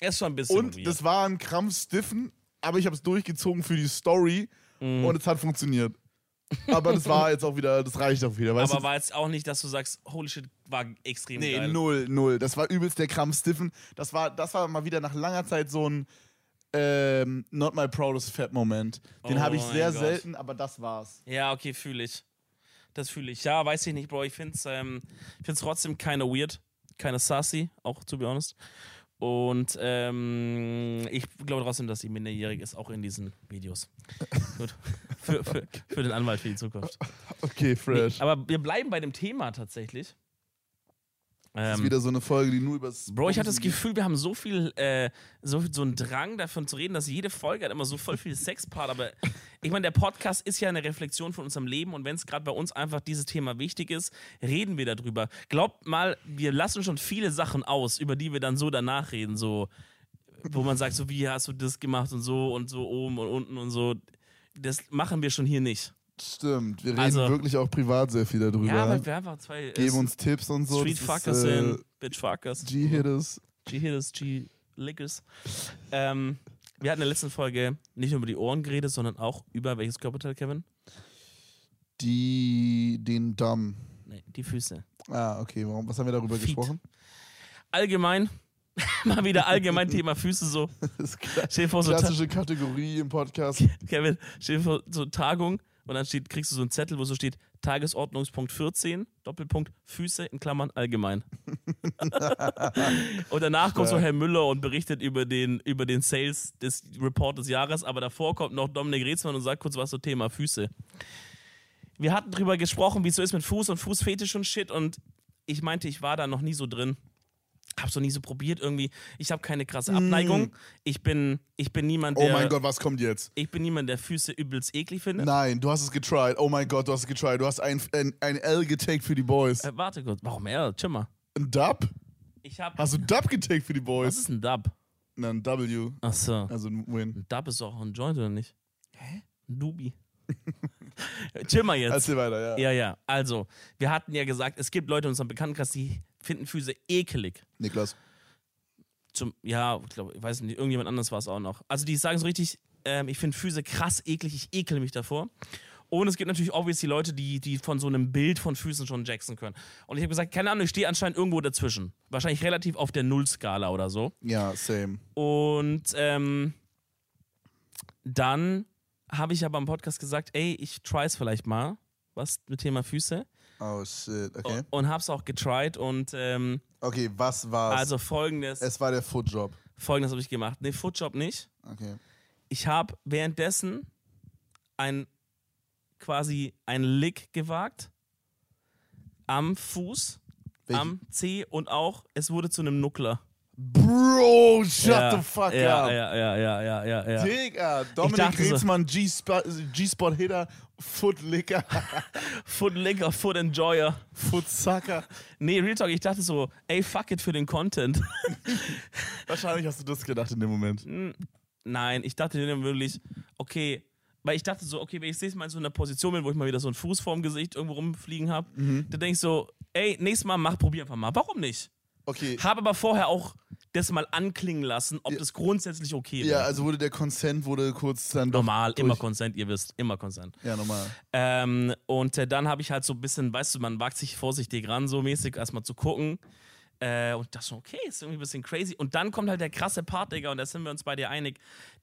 ist schon ein bisschen Und weird. das war ein Krampf stiffen, aber ich habe es durchgezogen für die Story Mhm. und es hat funktioniert. Aber das war jetzt auch wieder, das reicht auch wieder, weißt aber du? war jetzt auch nicht, dass du sagst, holy shit, war extrem Nee, geil. null, null. Das war übelst der Krampf stiffen. Das war, das war mal wieder nach langer Zeit so ein ähm, Not My Proudest Fat Moment. Den Oh habe ich sehr Gott. selten, aber das war's. Ja, okay, fühle ich. Das fühle ich. Ja, weiß ich nicht, Bro. Ich finde es ähm, ich find's trotzdem keine weird, keine sassy, auch to be honest. Und ähm, ich glaube trotzdem, dass sie minderjährig ist, auch in diesen Videos. Gut. Für, für, für den Anwalt für die Zukunft. Okay, fresh. Aber wir bleiben bei dem Thema tatsächlich. Das ist Ähm, wieder so eine Folge, die nur übers. Bro, ich hatte das. Gefühl, wir haben so viel, äh, so, so einen Drang davon zu reden, dass jede Folge hat immer so voll viel Sexpart. Aber ich meine, der Podcast ist ja eine Reflexion von unserem Leben und wenn es gerade bei uns einfach dieses Thema wichtig ist, reden wir darüber. Glaubt mal, wir lassen schon viele Sachen aus, über die wir dann so danach reden, so wo man sagt, so wie hast du das gemacht und so und so oben und unten und so. Das machen wir schon hier nicht. Stimmt, wir reden Also- wirklich auch privat sehr viel darüber. Ja, weil wir einfach zwei Geben uns Tipps und so. Street Fuckers äh, sind, Bitch Fuckers. G-Hitters. G-Hitters, G-Lickers. Ähm, wir hatten in der letzten Folge nicht nur über die Ohren geredet, sondern auch über welches Körperteil, Kevin? Die. Den Damm. Nee, die Füße. Ah, okay. Warum, was haben wir darüber Feet. gesprochen? Allgemein, mal wieder allgemein Thema Füße so. Das ist klar. So Klassische Kategorie im Podcast. Kevin, stell dir vor, so Tagung und dann steht, kriegst du so einen Zettel, wo so steht Tagesordnungspunkt 14, Doppelpunkt Füße in Klammern allgemein. und danach kommt so. Herr Müller und berichtet über den, über den Sales des Report des Jahres, aber davor kommt noch Dominik Reetzmann und sagt kurz was zum Thema Füße. Wir hatten drüber gesprochen, wie es so ist mit Fuß und Fußfetisch und Shit und ich meinte, ich war da noch nie so drin. Hab's noch nie so probiert irgendwie. Ich habe keine krasse Abneigung. Ich bin, ich bin niemand, Oh der, mein Gott, was kommt jetzt? ich bin niemand, der Füße übelst eklig findet. Nein, du hast es getried. Oh mein Gott, du hast es getried. Du hast ein, ein, ein L getaked für die Boys. Äh, warte kurz, warum er? Chill mal. Ein Dub? Ich hab. Hast du Dub getaked für die was Boys? ist ein Dub? Na, ein W. Achso. Also ein Win. Ein Dub ist doch auch ein Joint, oder nicht? Hä? Ein Dubi. Chill mal jetzt. Erzähl weiter, ja. Ja, ja. Also, wir hatten ja gesagt, es gibt Leute in unserem Bekanntenkreis, die finden Füße ekelig. Niklas. Zum, ja, ich glaube, ich weiß nicht, irgendjemand anders war es auch noch. Also, die sagen so richtig, ähm, ich finde Füße krass eklig, ich ekel mich davor. Und es gibt natürlich obviously Leute, die, die von so einem Bild von Füßen schon jackson können. Und ich habe gesagt, keine Ahnung, ich stehe anscheinend irgendwo dazwischen. Wahrscheinlich relativ auf der Nullskala oder so. Ja, same. Und ähm, dann habe ich aber im Podcast gesagt, ey, ich try es vielleicht mal, was mit Thema Füße. Oh shit, okay. Und hab's auch getried und ähm, Okay, was war's? also folgendes, es war der Footjob. folgendes habe ich gemacht. Ne, Footjob nicht. Okay. Ich habe währenddessen ein quasi ein Lick gewagt am Fuß, Welch- am Zeh und auch es wurde zu einem Nuckler. Bro, shut ja, the fuck ja, up. Ja, ja, ja, ja, ja, ja. Digga, Dominik so- G-Spot- G-Spot-Hitter, Footlicker, Foot Licker, Foot Enjoyer. Footsucker. Nee, Real Talk, ich dachte so, ey, fuck it für den Content. Wahrscheinlich hast du das gedacht in dem Moment. Nein, ich dachte dann wirklich, okay, weil ich dachte so, okay, wenn ich nächstes Mal in so einer Position bin, wo ich mal wieder so einen Fuß vorm Gesicht irgendwo rumfliegen habe, Mhm. dann denk ich so, ey, nächstes Mal mach, probier einfach mal. Warum nicht? Okay. Habe aber vorher auch das mal anklingen lassen, ob das grundsätzlich okay Ja, wäre. also wurde der Consent wurde kurz dann Normal, durch. immer Consent, ihr wisst, immer Consent. Ja, normal. Ähm, und äh, dann habe ich halt so ein bisschen, weißt du, man wagt sich vorsichtig ran, so mäßig, erstmal zu gucken. Äh, und das schon, okay, ist irgendwie ein bisschen crazy. Und dann kommt halt der krasse Part, Digga, und da sind wir uns bei dir einig.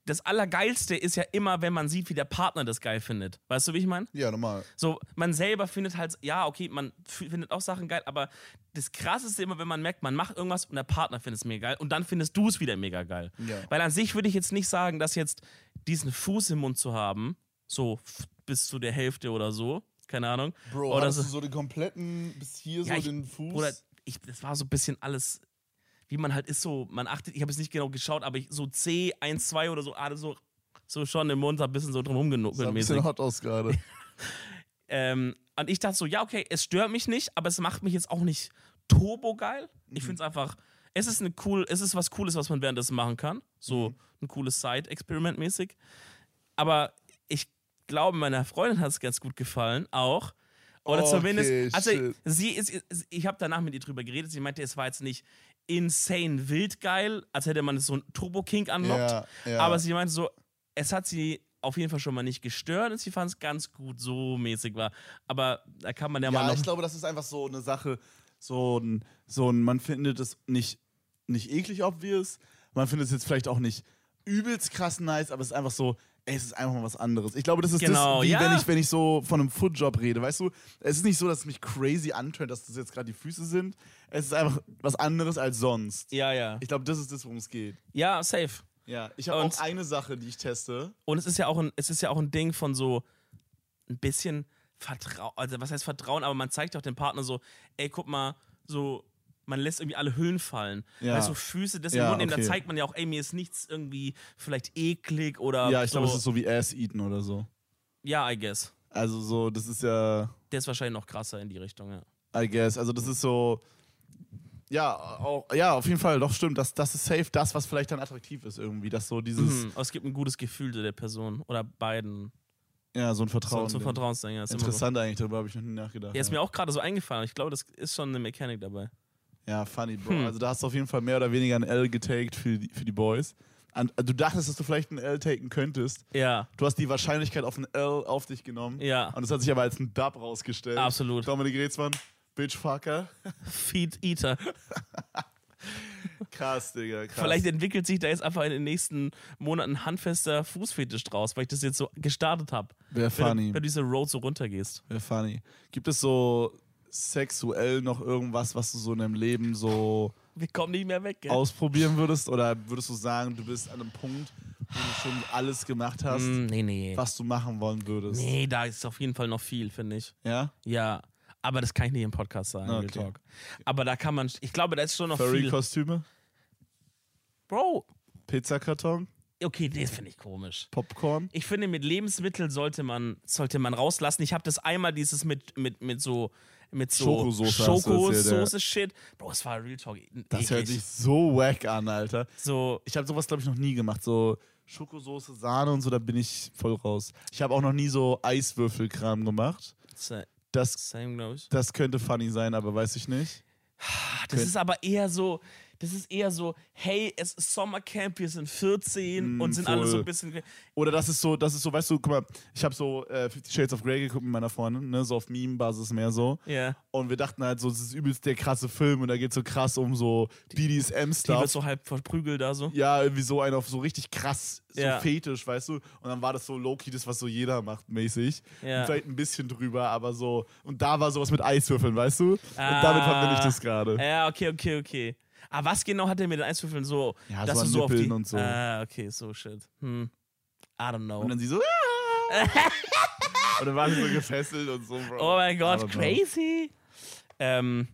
Das Allergeilste ist ja immer, wenn man sieht, wie der Partner das geil findet. Weißt du, wie ich meine? Ja, normal. So, man selber findet halt, ja, okay, man findet auch Sachen geil, aber das Krasseste immer, wenn man merkt, man macht irgendwas und der Partner findet es mega geil und dann findest du es wieder mega geil. Ja. Weil an sich würde ich jetzt nicht sagen, dass jetzt diesen Fuß im Mund zu haben, so bis zu der Hälfte oder so, keine Ahnung. Bro, oder hast so, du so den kompletten, bis hier Ja, so ich- den Fuß? oder ich, das war so ein bisschen alles. Wie man halt ist so, man achtet, ich habe es nicht genau geschaut, aber ich, so C, 1, 2 oder so, alles so, so schon im Mund, ein bisschen so drum rumgenuckelt ein bisschen hot aus gerade. Ähm, und ich dachte so, ja, okay, es stört mich nicht, aber es macht mich jetzt auch nicht turbo geil. Ich Mhm. finde es einfach, es ist eine cool, es ist was Cooles, was man währenddessen machen kann. So Mhm. ein cooles Side-Experiment mäßig. Aber ich glaube, meiner Freundin hat es ganz gut gefallen, auch. Oder Okay, zumindest, also shit. sie ist, ich habe danach mit ihr drüber geredet, sie meinte, es war jetzt nicht insane wild geil, als hätte man so ein Turbo-Kink unlockt. Ja, ja. Aber sie meinte so, es hat sie auf jeden Fall schon mal nicht gestört und sie fand es ganz gut, so mäßig war. Aber da kann man ja, mal Ja, ich glaube, das ist einfach so eine Sache, so ein, so ein man findet es nicht, nicht eklig obvious, man findet es jetzt vielleicht auch nicht übelst krass nice, aber es ist einfach so, ey, es ist einfach mal was anderes. Ich glaube, das ist Genau, das, wie ja. wenn ich, wenn ich so von einem Footjob rede, weißt du, es ist nicht so, dass es mich crazy antönt, dass das jetzt gerade die Füße sind, es ist einfach was anderes als sonst. ja, ja. Ich glaube, das ist das, worum es geht. Ja, safe. Ja, ich habe auch eine Sache, die ich teste. Und es ist ja auch ein, es ist ja auch ein Ding von so ein bisschen Vertrauen, also was heißt Vertrauen, aber man zeigt auch dem Partner so, ey, guck mal, so, man lässt irgendwie alle Hüllen fallen. Ja. Weißt du, Füße, das Ja, nehmen, okay. da zeigt man ja auch, ey, mir ist nichts irgendwie vielleicht eklig oder Ja, ich so. glaube, es ist so wie Ass-Eaten oder so. Ja, I guess. Also so, das ist ja, Der ist wahrscheinlich noch krasser in die Richtung, ja. I guess. Also das ist so, ja, auch, ja, auf jeden Fall, doch stimmt. Das, das ist safe das, was vielleicht dann attraktiv ist irgendwie. Dass so dieses, Mhm. Aber es gibt ein gutes Gefühl zu der Person oder beiden. ja, so ein So, Vertrauen. so Vertrauensding. Ja, ist immer so. Interessant eigentlich, darüber habe ich noch nie nachgedacht. Ja, ist mir auch gerade so eingefallen. Ich glaube, das ist schon eine Mechanik dabei. Ja, funny, Bro. Hm. Also da hast du auf jeden Fall mehr oder weniger ein L getaked für die, für die Boys. An, du dachtest, dass du vielleicht ein L taken könntest. Ja, Du hast die Wahrscheinlichkeit auf ein L auf dich genommen. ja, Und es hat sich aber als ein Dub rausgestellt. absolut. Dominik Reetzmann, Bitchfucker. Feed Eater. Krass, Digga, krass. Vielleicht entwickelt sich da jetzt einfach in den nächsten Monaten ein handfester Fußfetisch draus, weil ich das jetzt so gestartet habe. Wäre Wenn, funny. du- wenn du diese Road so runtergehst. Wäre funny. Gibt es so sexuell noch irgendwas, was du so in deinem Leben so Wir kommen nicht mehr weg, gell? ausprobieren würdest? Oder würdest du sagen, du bist an einem Punkt, wo du schon alles gemacht hast, Mm, nee, nee. was du machen wollen würdest? Nee, da ist auf jeden Fall noch viel, finde ich. Ja? Ja. Aber das kann ich nicht im Podcast sagen, Okay. Talk. Aber da kann man, ich glaube, da ist schon noch viel. Furry-Kostüme? Bro, Pizzakarton? Okay, das finde ich komisch. Popcorn? Ich finde, mit Lebensmitteln sollte man, sollte man rauslassen. Ich habe das einmal dieses mit, mit, mit so mit so ja. Schokosoße-Shit. Bro, es war Real Talk. Das hört eklig. sich so wack an, Alter. so. Ich habe sowas, glaube ich, noch nie gemacht. So Schokosoße, Sahne und so, da bin ich voll raus. Ich habe auch noch nie so Eiswürfelkram gemacht. Das, Same, glaube ich. das könnte funny sein, aber weiß ich nicht. Das ist aber eher so, das ist eher so, hey, es ist Sommercamp, wir sind 14 Mm, und sind alle so voll. ein bisschen. Oder das ist so, das ist so, weißt du, guck mal, ich habe so äh, Fifty Shades of Grey geguckt mit meiner Freundin, ne, so auf Meme-Basis mehr so. Ja. Und wir dachten halt so, das ist übelst der krasse Film und da geht so krass um so Die wird BDSM-Stuff. so halb verprügelt da so. Ja, irgendwie so ein auf so richtig krass, so Ja. fetisch, weißt du? Und dann war das so low-key, das, was so jeder macht, mäßig. Ja. Und vielleicht ein bisschen drüber, aber so. Und da war sowas mit Eiswürfeln, weißt du? Und damit verbinde ich das gerade. Ja, okay, okay, okay. Aber was genau hat er mit den Eiswürfeln so, Ja, dass so du so auf die. Nippeln und so. Ah, okay, so shit. Hm. I don't know. Und dann sie so. "Ah!" und dann war sie so gefesselt und so, Bro. Oh mein Gott, crazy. Ähm,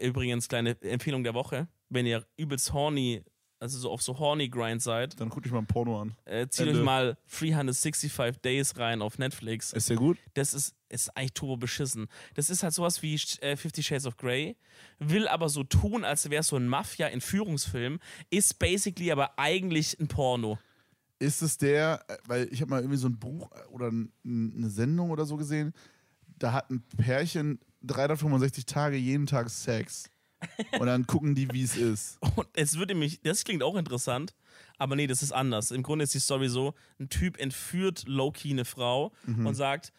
übrigens, kleine Empfehlung der Woche. Wenn ihr übelst horny, also so auf so horny Grind seid, Dann guck ich mal ein Porno an. äh, zieht Ende. euch mal 365 Days rein auf Netflix. Ist der gut? Das ist, ist eigentlich turbo beschissen. Das ist halt sowas wie äh, Fifty Shades of Grey, will aber so tun, als wäre es so ein Mafia-Entführungsfilm, ist basically aber eigentlich ein Porno. Ist es der, äh, weil ich habe mal irgendwie so ein Buch äh, oder eine Sendung oder so gesehen, da hat ein Pärchen 365 Tage jeden Tag Sex. Und dann gucken die, wie es ist. Und es würde mich, das klingt auch interessant, aber nee, das ist anders. Im Grunde ist die Story so: ein Typ entführt Loki eine Frau und sagt,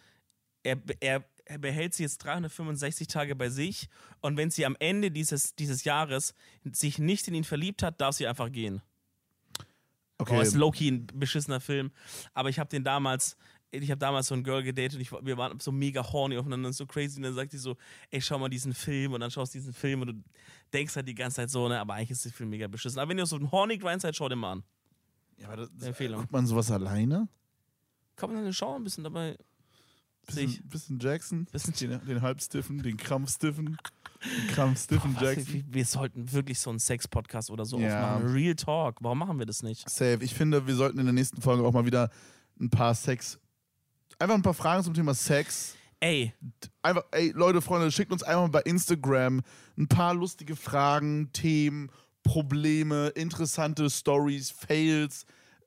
er, er, er behält sie jetzt 365 Tage bei sich und wenn sie am Ende dieses, dieses Jahres sich nicht in ihn verliebt hat, darf sie einfach gehen. Okay. Oh, ist Loki ein beschissener Film. Aber ich habe den damals, ich habe damals so ein Girl gedatet und ich, wir waren so mega horny aufeinander und so crazy. Und dann sagt die so, ey, schau mal diesen Film und dann schaust du diesen Film und du denkst halt die ganze Zeit so, ne, aber eigentlich ist der Film mega beschissen. Aber wenn ihr so einen horny Grind seid, schau den mal an. ja, aber das, Empfehlung. Guckt man sowas alleine? Kann man dann schauen, ein bisschen dabei. Bisschen, bisschen Jackson? Bisschen- den, den Halbstiffen, den Krampfstiffen. Krampf Stiffen Was, Jackson. wir, wir sollten wirklich so einen Sex-Podcast oder so Ja. aufmachen. Real Talk. Warum machen wir das nicht? Safe. Ich finde, wir sollten in der nächsten Folge auch mal wieder ein paar Sex. Einfach ein paar Fragen zum Thema Sex. Ey, Einfach, ey, Leute, Freunde, schickt uns einfach mal bei Instagram ein paar lustige Fragen, Themen, Probleme, interessante Stories, Fails.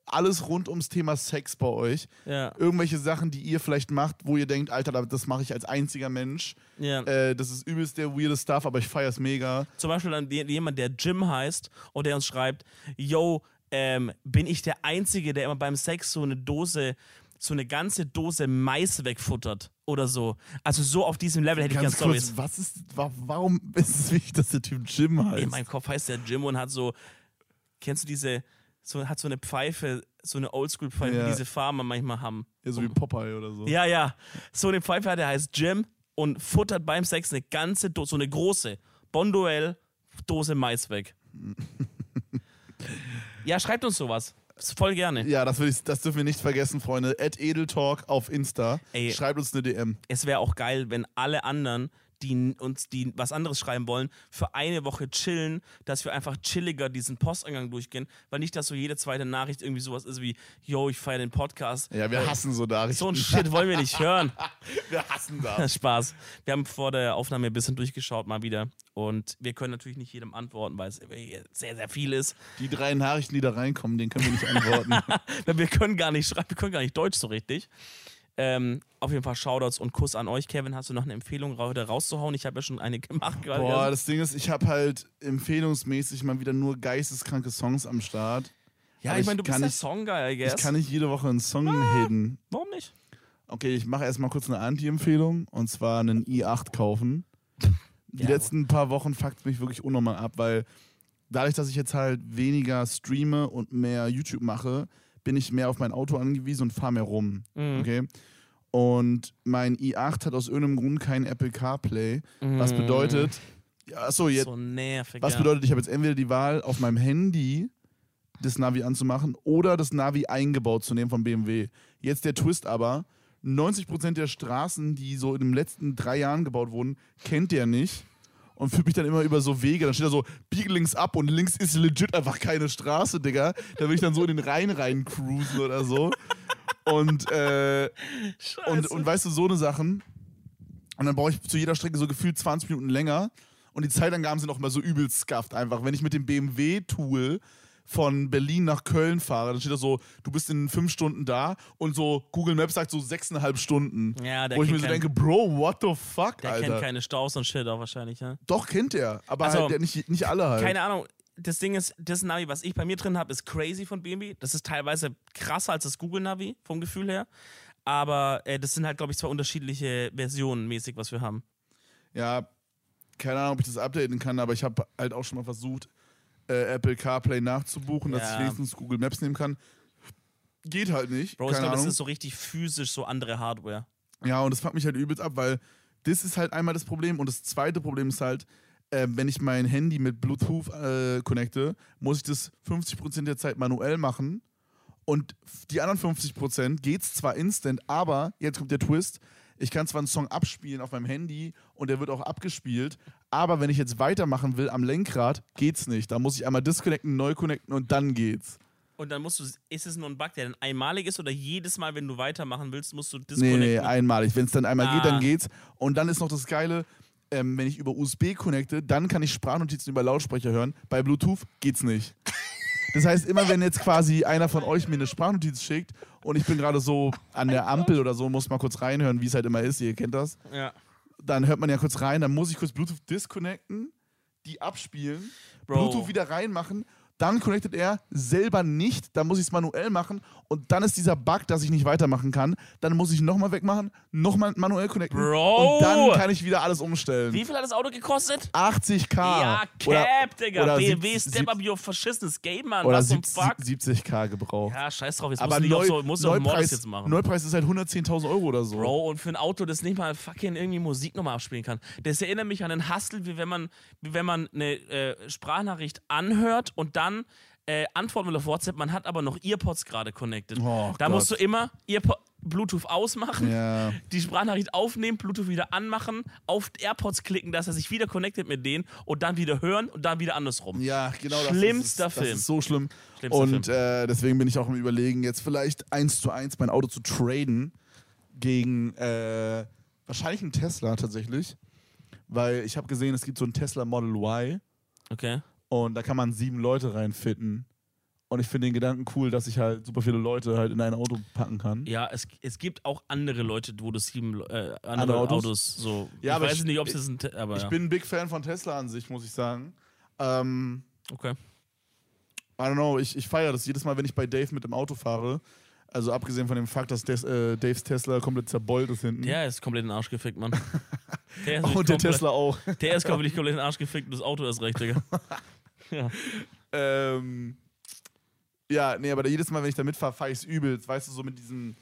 Alles rund ums Thema Sex bei euch. ja, Irgendwelche Sachen, die ihr vielleicht macht, wo ihr denkt, Alter, das mache ich als einziger Mensch. ja. Äh, das ist übelst der weirde Stuff, aber ich feier's mega. Zum Beispiel dann jemand, der Jim heißt und der uns schreibt, yo, ähm, bin ich der Einzige, der immer beim Sex so eine Dose, so eine ganze Dose Mais wegfuttert oder so. Also so auf diesem Level hätte ich Ganz gerne kurz, Stories. was ist, wa- warum ist es wichtig, dass der Typ Jim heißt? In meinem Kopf heißt der Jim und hat so, kennst du diese, so, hat so eine Pfeife, so eine Oldschool-Pfeife, Ja. die diese Farmer manchmal haben. ja, so wie Popeye oder so. Ja, ja. So eine Pfeife hat, der heißt Jim und futtert beim Sex eine ganze Dose, so eine große Bonduell Dose Mais weg. ja, schreibt uns sowas. Voll gerne. Ja, das, ich, das dürfen wir nicht vergessen, Freunde. At Edeltalk auf Insta. Ey. Schreibt uns eine DM. Es wäre auch geil, wenn alle anderen, die uns die was anderes schreiben wollen, für eine Woche chillen, dass wir einfach chilliger diesen Posteingang durchgehen, weil nicht, dass so jede zweite Nachricht irgendwie sowas ist wie, yo, ich feiere den Podcast. Ja, wir hassen so Nachrichten. So ein Shit wollen wir nicht hören. wir hassen das. Spaß. Wir haben vor der Aufnahme ein bisschen durchgeschaut mal wieder und wir können natürlich nicht jedem antworten, weil es sehr, sehr viel ist. Die drei Nachrichten, die da reinkommen, denen können wir nicht antworten. Wir können gar nicht schreiben, wir können gar nicht Deutsch so richtig. Ähm, auf jeden Fall Shoutouts und Kuss an euch. Kevin, hast du noch eine Empfehlung heute rauszuhauen? Ich habe ja schon eine gemacht gerade. Boah, das Ding ist, ich habe halt empfehlungsmäßig mal wieder nur geisteskranke Songs am Start. ja, aber ich meine, du bist kann der nicht- Songguy, I guess. Ich kann nicht jede Woche einen Song hidden. Warum nicht? Okay, ich mache erstmal kurz eine Anti-Empfehlung und zwar einen i8 kaufen. Die Ja. letzten paar Wochen fuckt mich wirklich unnormal ab, weil dadurch, dass ich jetzt halt weniger streame und mehr YouTube mache, bin ich mehr auf mein Auto angewiesen und fahre mehr rum. Mhm. Okay? Und mein i8 hat aus irgendeinem Grund kein Apple CarPlay, was bedeutet, achso, jetzt, Mhm. So nervig. was bedeutet, ich habe jetzt entweder die Wahl, auf meinem Handy das Navi anzumachen oder das Navi eingebaut zu nehmen von BMW. Jetzt der Twist aber, 90% der Straßen, die so in den letzten drei Jahren gebaut wurden, kennt der nicht und führt mich dann immer über so Wege. Dann steht da so, biege links ab und links ist legit einfach keine Straße, Digga. Da will ich dann so in den Rhein rein cruisen oder so. Und, äh, und, und weißt du, so eine Sachen. Und dann brauche ich zu jeder Strecke so gefühlt 20 Minuten länger. Und die Zeitangaben sind auch immer so übelst scuffed einfach. Wenn ich mit dem BMW-Tool von Berlin nach Köln fahre, dann steht da so, du bist in fünf Stunden da und so Google Maps sagt so sechseinhalb Stunden. ja, der Wo ich mir so denke, Bro, what the fuck, der Alter. kennt keine Staus und Shit auch wahrscheinlich, ja? Doch, kennt er. Aber Also, halt, der nicht, nicht alle halt. Keine Ahnung. Das Ding ist, das Navi, was ich bei mir drin habe, ist crazy von BMW. Das ist teilweise krasser als das Google Navi vom Gefühl her. Aber äh, das sind halt, glaube ich, zwei unterschiedliche Versionen mäßig, was wir haben. Ja, keine Ahnung, ob ich das updaten kann, aber ich habe halt auch schon mal versucht, äh, Apple CarPlay nachzubuchen, dass Ja. ich wenigstens Google Maps nehmen kann. Geht halt nicht. Bro, ich glaube, das ist so richtig physisch so andere Hardware. Ja, und das fuckt mich halt übelst ab, weil das ist halt einmal das Problem. Und das zweite Problem ist halt, äh, wenn ich mein Handy mit Bluetooth äh, connecte, muss ich das 50% der Zeit manuell machen. Und die anderen 50% geht's zwar instant, aber jetzt kommt der Twist. Ich kann zwar einen Song abspielen auf meinem Handy und der wird auch abgespielt, aber wenn ich jetzt weitermachen will am Lenkrad, geht's nicht. Da muss ich einmal disconnecten, neu connecten und dann geht's. Und dann musst du, ist es nur ein Bug, der dann einmalig ist oder jedes Mal, wenn du weitermachen willst, musst du Nee, disconnecten? nee, einmalig. Wenn es dann einmal geht, Ah. dann geht's. Und dann ist noch das Geile, ähm, wenn ich über USB connecte, dann kann ich Sprachnotizen über Lautsprecher hören. Bei Bluetooth geht's nicht. Das heißt, immer wenn jetzt quasi einer von euch mir eine Sprachnotiz schickt und ich bin gerade so an der Ampel oder so, muss mal kurz reinhören, wie es halt immer ist, ihr kennt das, ja. dann hört man ja kurz rein, dann muss ich kurz Bluetooth disconnecten, die abspielen, Bro. Bluetooth wieder reinmachen, dann connectet er selber nicht, dann muss ich es manuell machen und dann ist dieser Bug, dass ich nicht weitermachen kann. Dann muss ich nochmal wegmachen, nochmal manuell connecten Bro! und dann kann ich wieder alles umstellen. Wie viel hat das Auto gekostet? 80k. Ja, oder, Cap, Digga. oder BMW, step up your verschissenes Game, Mann. oder Was zum 70, Fuck? 70k gebraucht. Ja, scheiß drauf. Jetzt Aber nicht Neu, so, musst du auf Mordes Neupreis, jetzt machen. Neupreis ist halt 110.000 Euro oder so. Bro, und für ein Auto, das nicht mal fucking irgendwie Musik nochmal abspielen kann. Das erinnert mich an einen Hustle, wie wenn man, wie wenn man eine äh, Sprachnachricht anhört und dann äh, antworten will auf WhatsApp, man hat aber noch Earpods gerade connected. Oh da Gott. musst du immer Earpo Bluetooth ausmachen, Ja. die Sprachnachricht aufnehmen, Bluetooth wieder anmachen, auf AirPods klicken, dass er sich wieder connectet mit denen und dann wieder hören und dann wieder andersrum. Ja, genau. Das Schlimmster ist, Film. Das ist so schlimm. Schlimmster und äh, deswegen bin ich auch im Überlegen, jetzt vielleicht eins zu eins mein Auto zu traden gegen äh, wahrscheinlich einen Tesla tatsächlich. Weil ich habe gesehen, es gibt so einen Tesla Model Y Okay. Und da kann man sieben Leute reinfitten. Und ich finde den Gedanken cool, dass ich halt super viele Leute halt in ein Auto packen kann. Ja, es, es gibt auch andere Leute, wo du sieben äh, andere, Andere Autos? Autos? so. Ja, ich aber weiß ich- nicht, ob es ein. Aber Ich ja. bin ein Big Fan von Tesla an sich, muss ich sagen. Ähm, okay. I don't know, ich, ich feiere das jedes Mal, wenn ich bei Dave mit dem Auto fahre. Also abgesehen von dem Fakt, dass Des, äh, Daves Tesla komplett zerbeult ist hinten. Der ist komplett in den Arsch gefickt, Mann. Der ist und der Tesla auch. Der ist komplett, komplett in den Arsch gefickt und das Auto ist recht, Digga. ja. Ähm, ja, nee, aber jedes Mal, wenn ich da mitfahre, fahre ich es übelst. Weißt du, so mit diesen,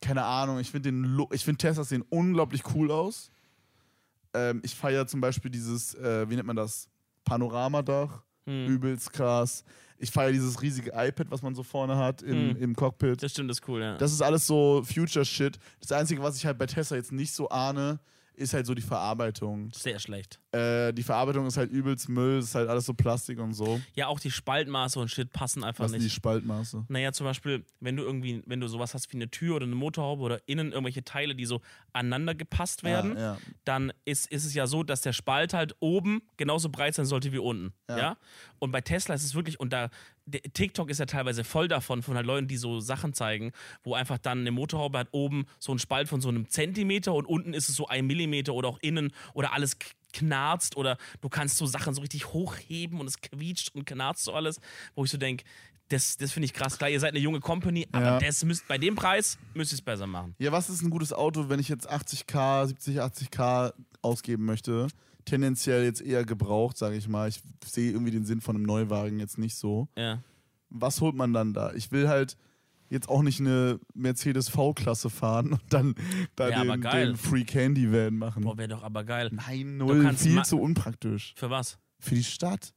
keine Ahnung, ich finde den Lo- ich finde Teslas sehen unglaublich cool aus. Ähm, ich feiere zum Beispiel dieses, äh, wie nennt man das? Panoramadach. Hm. Übelst krass. Ich feiere dieses riesige iPad, was man so vorne hat im, Hm. im Cockpit. Das stimmt, das ist cool, ja. Das ist alles so Future-Shit. Das Einzige, was ich halt bei Tesla jetzt nicht so ahne, ist halt so die Verarbeitung. Sehr schlecht. Äh, die Verarbeitung ist halt übelst Müll, ist halt alles so Plastik und so. Ja, auch die Spaltmaße und Shit passen einfach Was sind die nicht. Spaltmaße? Naja, zum Beispiel, wenn du irgendwie, wenn du sowas hast wie eine Tür oder eine Motorhaube oder innen irgendwelche Teile, die so aneinander gepasst werden, Ja, ja. dann ist, ist es ja so, dass der Spalt halt oben genauso breit sein sollte wie unten. Ja. Ja. Und bei Tesla ist es wirklich, und da TikTok ist ja teilweise voll davon, von halt Leuten, die so Sachen zeigen, wo einfach dann eine Motorhaube hat oben so einen Spalt von so einem Zentimeter und unten ist es so ein Millimeter oder auch innen oder alles knarzt oder du kannst so Sachen so richtig hochheben und es quietscht und knarzt so alles, wo ich so denke, das, das finde ich krass. Klar, ihr seid eine junge Company, aber Ja. das müsst, bei dem Preis müsst ihr es besser machen. Ja, was ist ein gutes Auto, wenn ich jetzt 80k, 70, 80k ausgeben möchte? Tendenziell jetzt eher gebraucht, sage ich mal. Ich sehe irgendwie den Sinn von einem Neuwagen jetzt nicht so. Ja. Was holt man dann da? Ich will halt jetzt auch nicht eine Mercedes V-Klasse fahren und dann da Ja, den, den Free Candy Van machen. Boah, wäre doch aber geil. Nein, null, viel zu unpraktisch. Für was? Für die Stadt.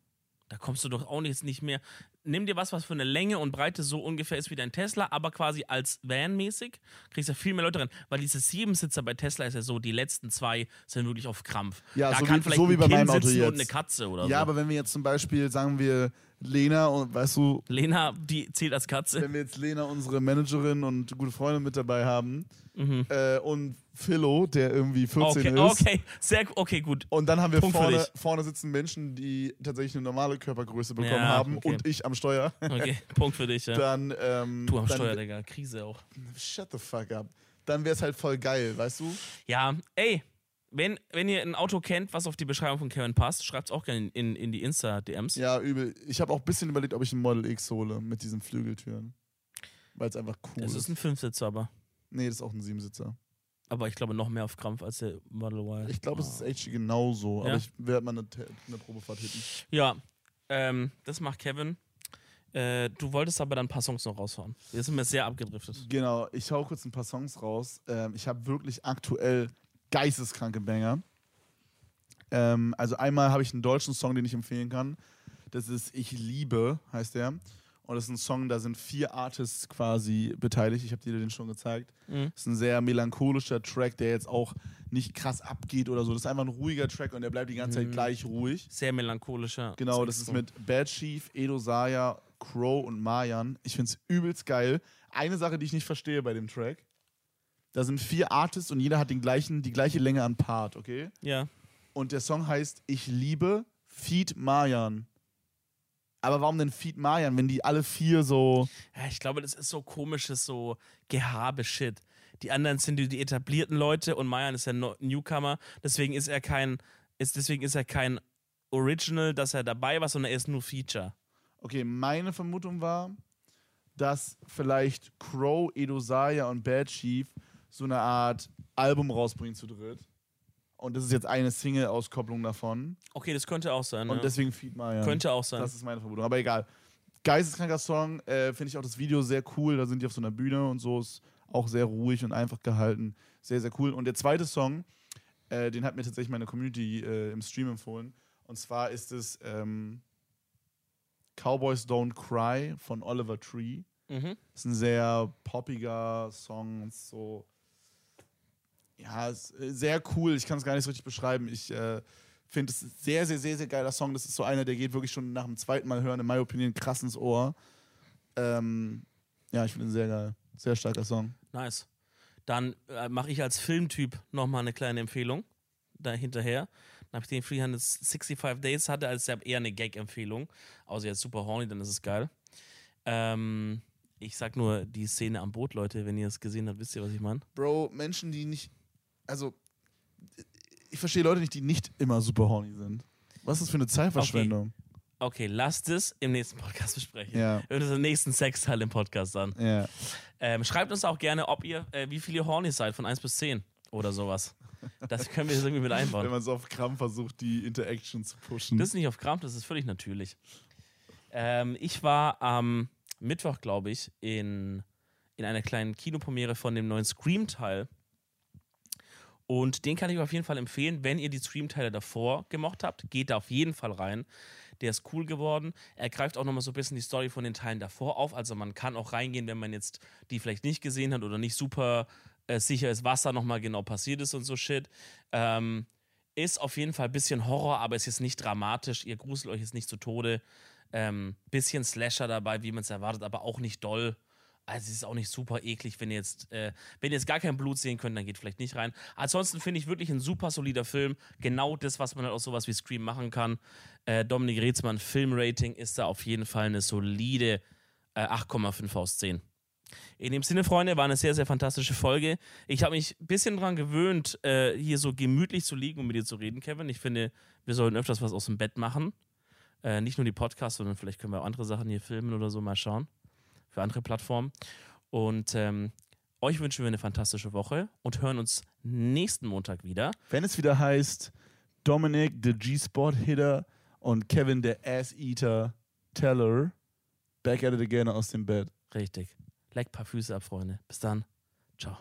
Da kommst du doch auch jetzt nicht mehr. Nimm dir was, was für eine Länge und Breite so ungefähr ist wie dein Tesla, aber quasi als Van-mäßig. Kriegst ja viel mehr Leute rein. Weil diese Siebensitzer bei Tesla ist ja so, die letzten zwei sind wirklich auf Krampf. Ja, da so kann wie- vielleicht so wie ein bei Kind meinem Auto sitzen und jetzt. eine Katze oder Ja, so. aber wenn wir jetzt zum Beispiel, sagen wir, Lena und weißt du, Lena, die zählt als Katze. wenn wir jetzt Lena, unsere Managerin und gute Freundin mit dabei haben Mhm. äh, und Philo, der irgendwie 14 Okay, ist. okay, sehr okay, gut. Und dann haben wir Punkt vorne, vorne sitzen Menschen, die tatsächlich eine normale Körpergröße bekommen Ja, haben okay. und ich am Steuer. Okay, Punkt für dich, ja. Dann, ähm, Du am dann, Steuer, Digga. Krise auch. Shut the fuck up. Dann wäre es halt voll geil, weißt du? Ja, ey, wenn, wenn ihr ein Auto kennt, was auf die Beschreibung von Kevin passt, schreibt es auch gerne in, in, die Insta-DMs. Ja, übel. Ich habe auch ein bisschen überlegt, ob ich ein Model X hole mit diesen Flügeltüren. Weil es einfach cool Das ist. ist ein Fünfsitzer, aber. nee, das ist auch ein Siebensitzer. Aber ich glaube noch mehr auf Krampf als der Model Y. Ich glaube, es ist echt genauso, Ja? aber ich werde mal eine, eine Probefahrt hitten. Ja, ähm, das macht Kevin. Äh, du wolltest aber dann ein paar Songs noch raushauen. Wir sind mir sehr abgedriftet. Genau, ich hau kurz ein paar Songs raus. Ähm, ich habe wirklich aktuell geisteskranke Banger. Ähm, also einmal habe ich einen deutschen Song, den ich empfehlen kann. Das ist Ich liebe, heißt der. Und das ist ein Song, da sind vier Artists quasi beteiligt. Ich habe dir den schon gezeigt. Mhm. Das ist ein sehr melancholischer Track, der jetzt auch nicht krass abgeht oder so. Das ist einfach ein ruhiger Track und der bleibt die ganze Zeit Mhm. gleich ruhig. Sehr melancholischer. Genau, das ist mit Bad Chief, Edo Saya, Crow und Mayan. Ich finde es übelst geil. Eine Sache, die ich nicht verstehe bei dem Track. Da sind vier Artists und jeder hat den gleichen, die gleiche Länge an Part, okay? Ja. Und der Song heißt Ich liebe Feed Mayan. Aber warum denn Feed Mayan, wenn die alle vier so. ja. Ich glaube, das ist so komisches, so Gehabe-Shit. Die anderen sind die, die etablierten Leute und Mayan ist ja no Newcomer. Deswegen ist er kein, ist, deswegen ist er kein Original, dass er dabei war, sondern er ist nur Feature. Okay, meine Vermutung war, dass vielleicht Crow, Edo Saya und Bad Chief so eine Art Album rausbringen zu dritt. Und das ist jetzt eine Single-Auskopplung davon. Okay, das könnte auch sein. Und ja. deswegen Feed Mayan. Könnte auch sein. Das ist meine Vermutung. Aber egal. Geisteskranker Song. Äh, Finde ich auch das Video sehr cool. Da sind die auf so einer Bühne und so. Ist auch sehr ruhig und einfach gehalten. Sehr, sehr cool. Und der zweite Song, äh, den hat mir tatsächlich meine Community äh, im Stream empfohlen. Und zwar ist es ähm, Cowboys Don't Cry von Oliver Tree. Mhm. Ist ein sehr poppiger Song so. Ja, äh, sehr cool. Ich kann es gar nicht so richtig beschreiben. Ich äh, finde es sehr, sehr, sehr, sehr geiler Song. Das ist so einer, der geht wirklich schon nach dem zweiten Mal hören, in meiner Opinion, krass ins Ohr. Ähm, ja, ich finde ihn sehr geil. Sehr starker Song. Nice. Dann äh, mache ich als Filmtyp nochmal eine kleine Empfehlung da hinterher. Nachdem ich 365 Days hatte, als eher eine Gag-Empfehlung. Außer jetzt super horny, dann ist es geil. Ähm, ich sag nur die Szene am Boot, Leute. Wenn ihr es gesehen habt, wisst ihr, was ich meine? Bro, Menschen, die nicht. Also, ich verstehe Leute nicht, die nicht immer super horny sind. Was ist das für eine Zeitverschwendung? Okay, lasst es im nächsten Podcast besprechen. Ja. Wir hören uns im nächsten Sexteil im Podcast an. Ja. Ähm, schreibt uns auch gerne, ob ihr, äh, wie viele horny seid, von 1 bis 10 oder sowas. Das können wir jetzt irgendwie mit Wenn einbauen. man so auf Krampf versucht, die Interaction zu pushen. Das ist nicht auf Krampf, das ist völlig natürlich. Ähm, ich war am Mittwoch, glaube ich, in, in einer kleinen Kinopremiere von dem neuen Scream-Teil. Und den kann ich auf jeden Fall empfehlen, wenn ihr die Scream-Teile davor gemocht habt, geht da auf jeden Fall rein. Der ist cool geworden. Er greift auch nochmal so ein bisschen die Story von den Teilen davor auf. Also man kann auch reingehen, wenn man jetzt die vielleicht nicht gesehen hat oder nicht super äh, sicher ist, was da nochmal genau passiert ist und so Shit. Ähm, ist auf jeden Fall ein bisschen Horror, aber ist nicht dramatisch. Ihr gruselt euch jetzt nicht zu Tode. Ähm, bisschen Slasher dabei, wie man es erwartet, aber auch nicht doll. Also es ist auch nicht super eklig, wenn ihr jetzt, äh, wenn ihr jetzt gar kein Blut sehen könnt, dann geht vielleicht nicht rein. Ansonsten finde ich wirklich ein super solider Film. Genau das, was man halt auch sowas wie Scream machen kann. Äh, Dominik Reetzmann, Filmrating ist da auf jeden Fall eine solide äh, 8,5 aus 10. In dem Sinne, Freunde, war eine sehr, sehr fantastische Folge. Ich habe mich ein bisschen dran gewöhnt, äh, hier so gemütlich zu liegen und mit dir zu reden, Kevin. Ich finde, wir sollten öfters was aus dem Bett machen. Äh, nicht nur die Podcasts, sondern vielleicht können wir auch andere Sachen hier filmen oder so mal schauen. Für andere Plattformen. Und ähm, euch wünschen wir eine fantastische Woche und hören uns nächsten Montag wieder. Wenn es wieder heißt, Dominic, the G-Spot-Hitter und Kevin, der Ass-Eater Teller, back at it again aus dem Bett. Richtig. Leck paar Füße ab, Freunde. Bis dann. Ciao.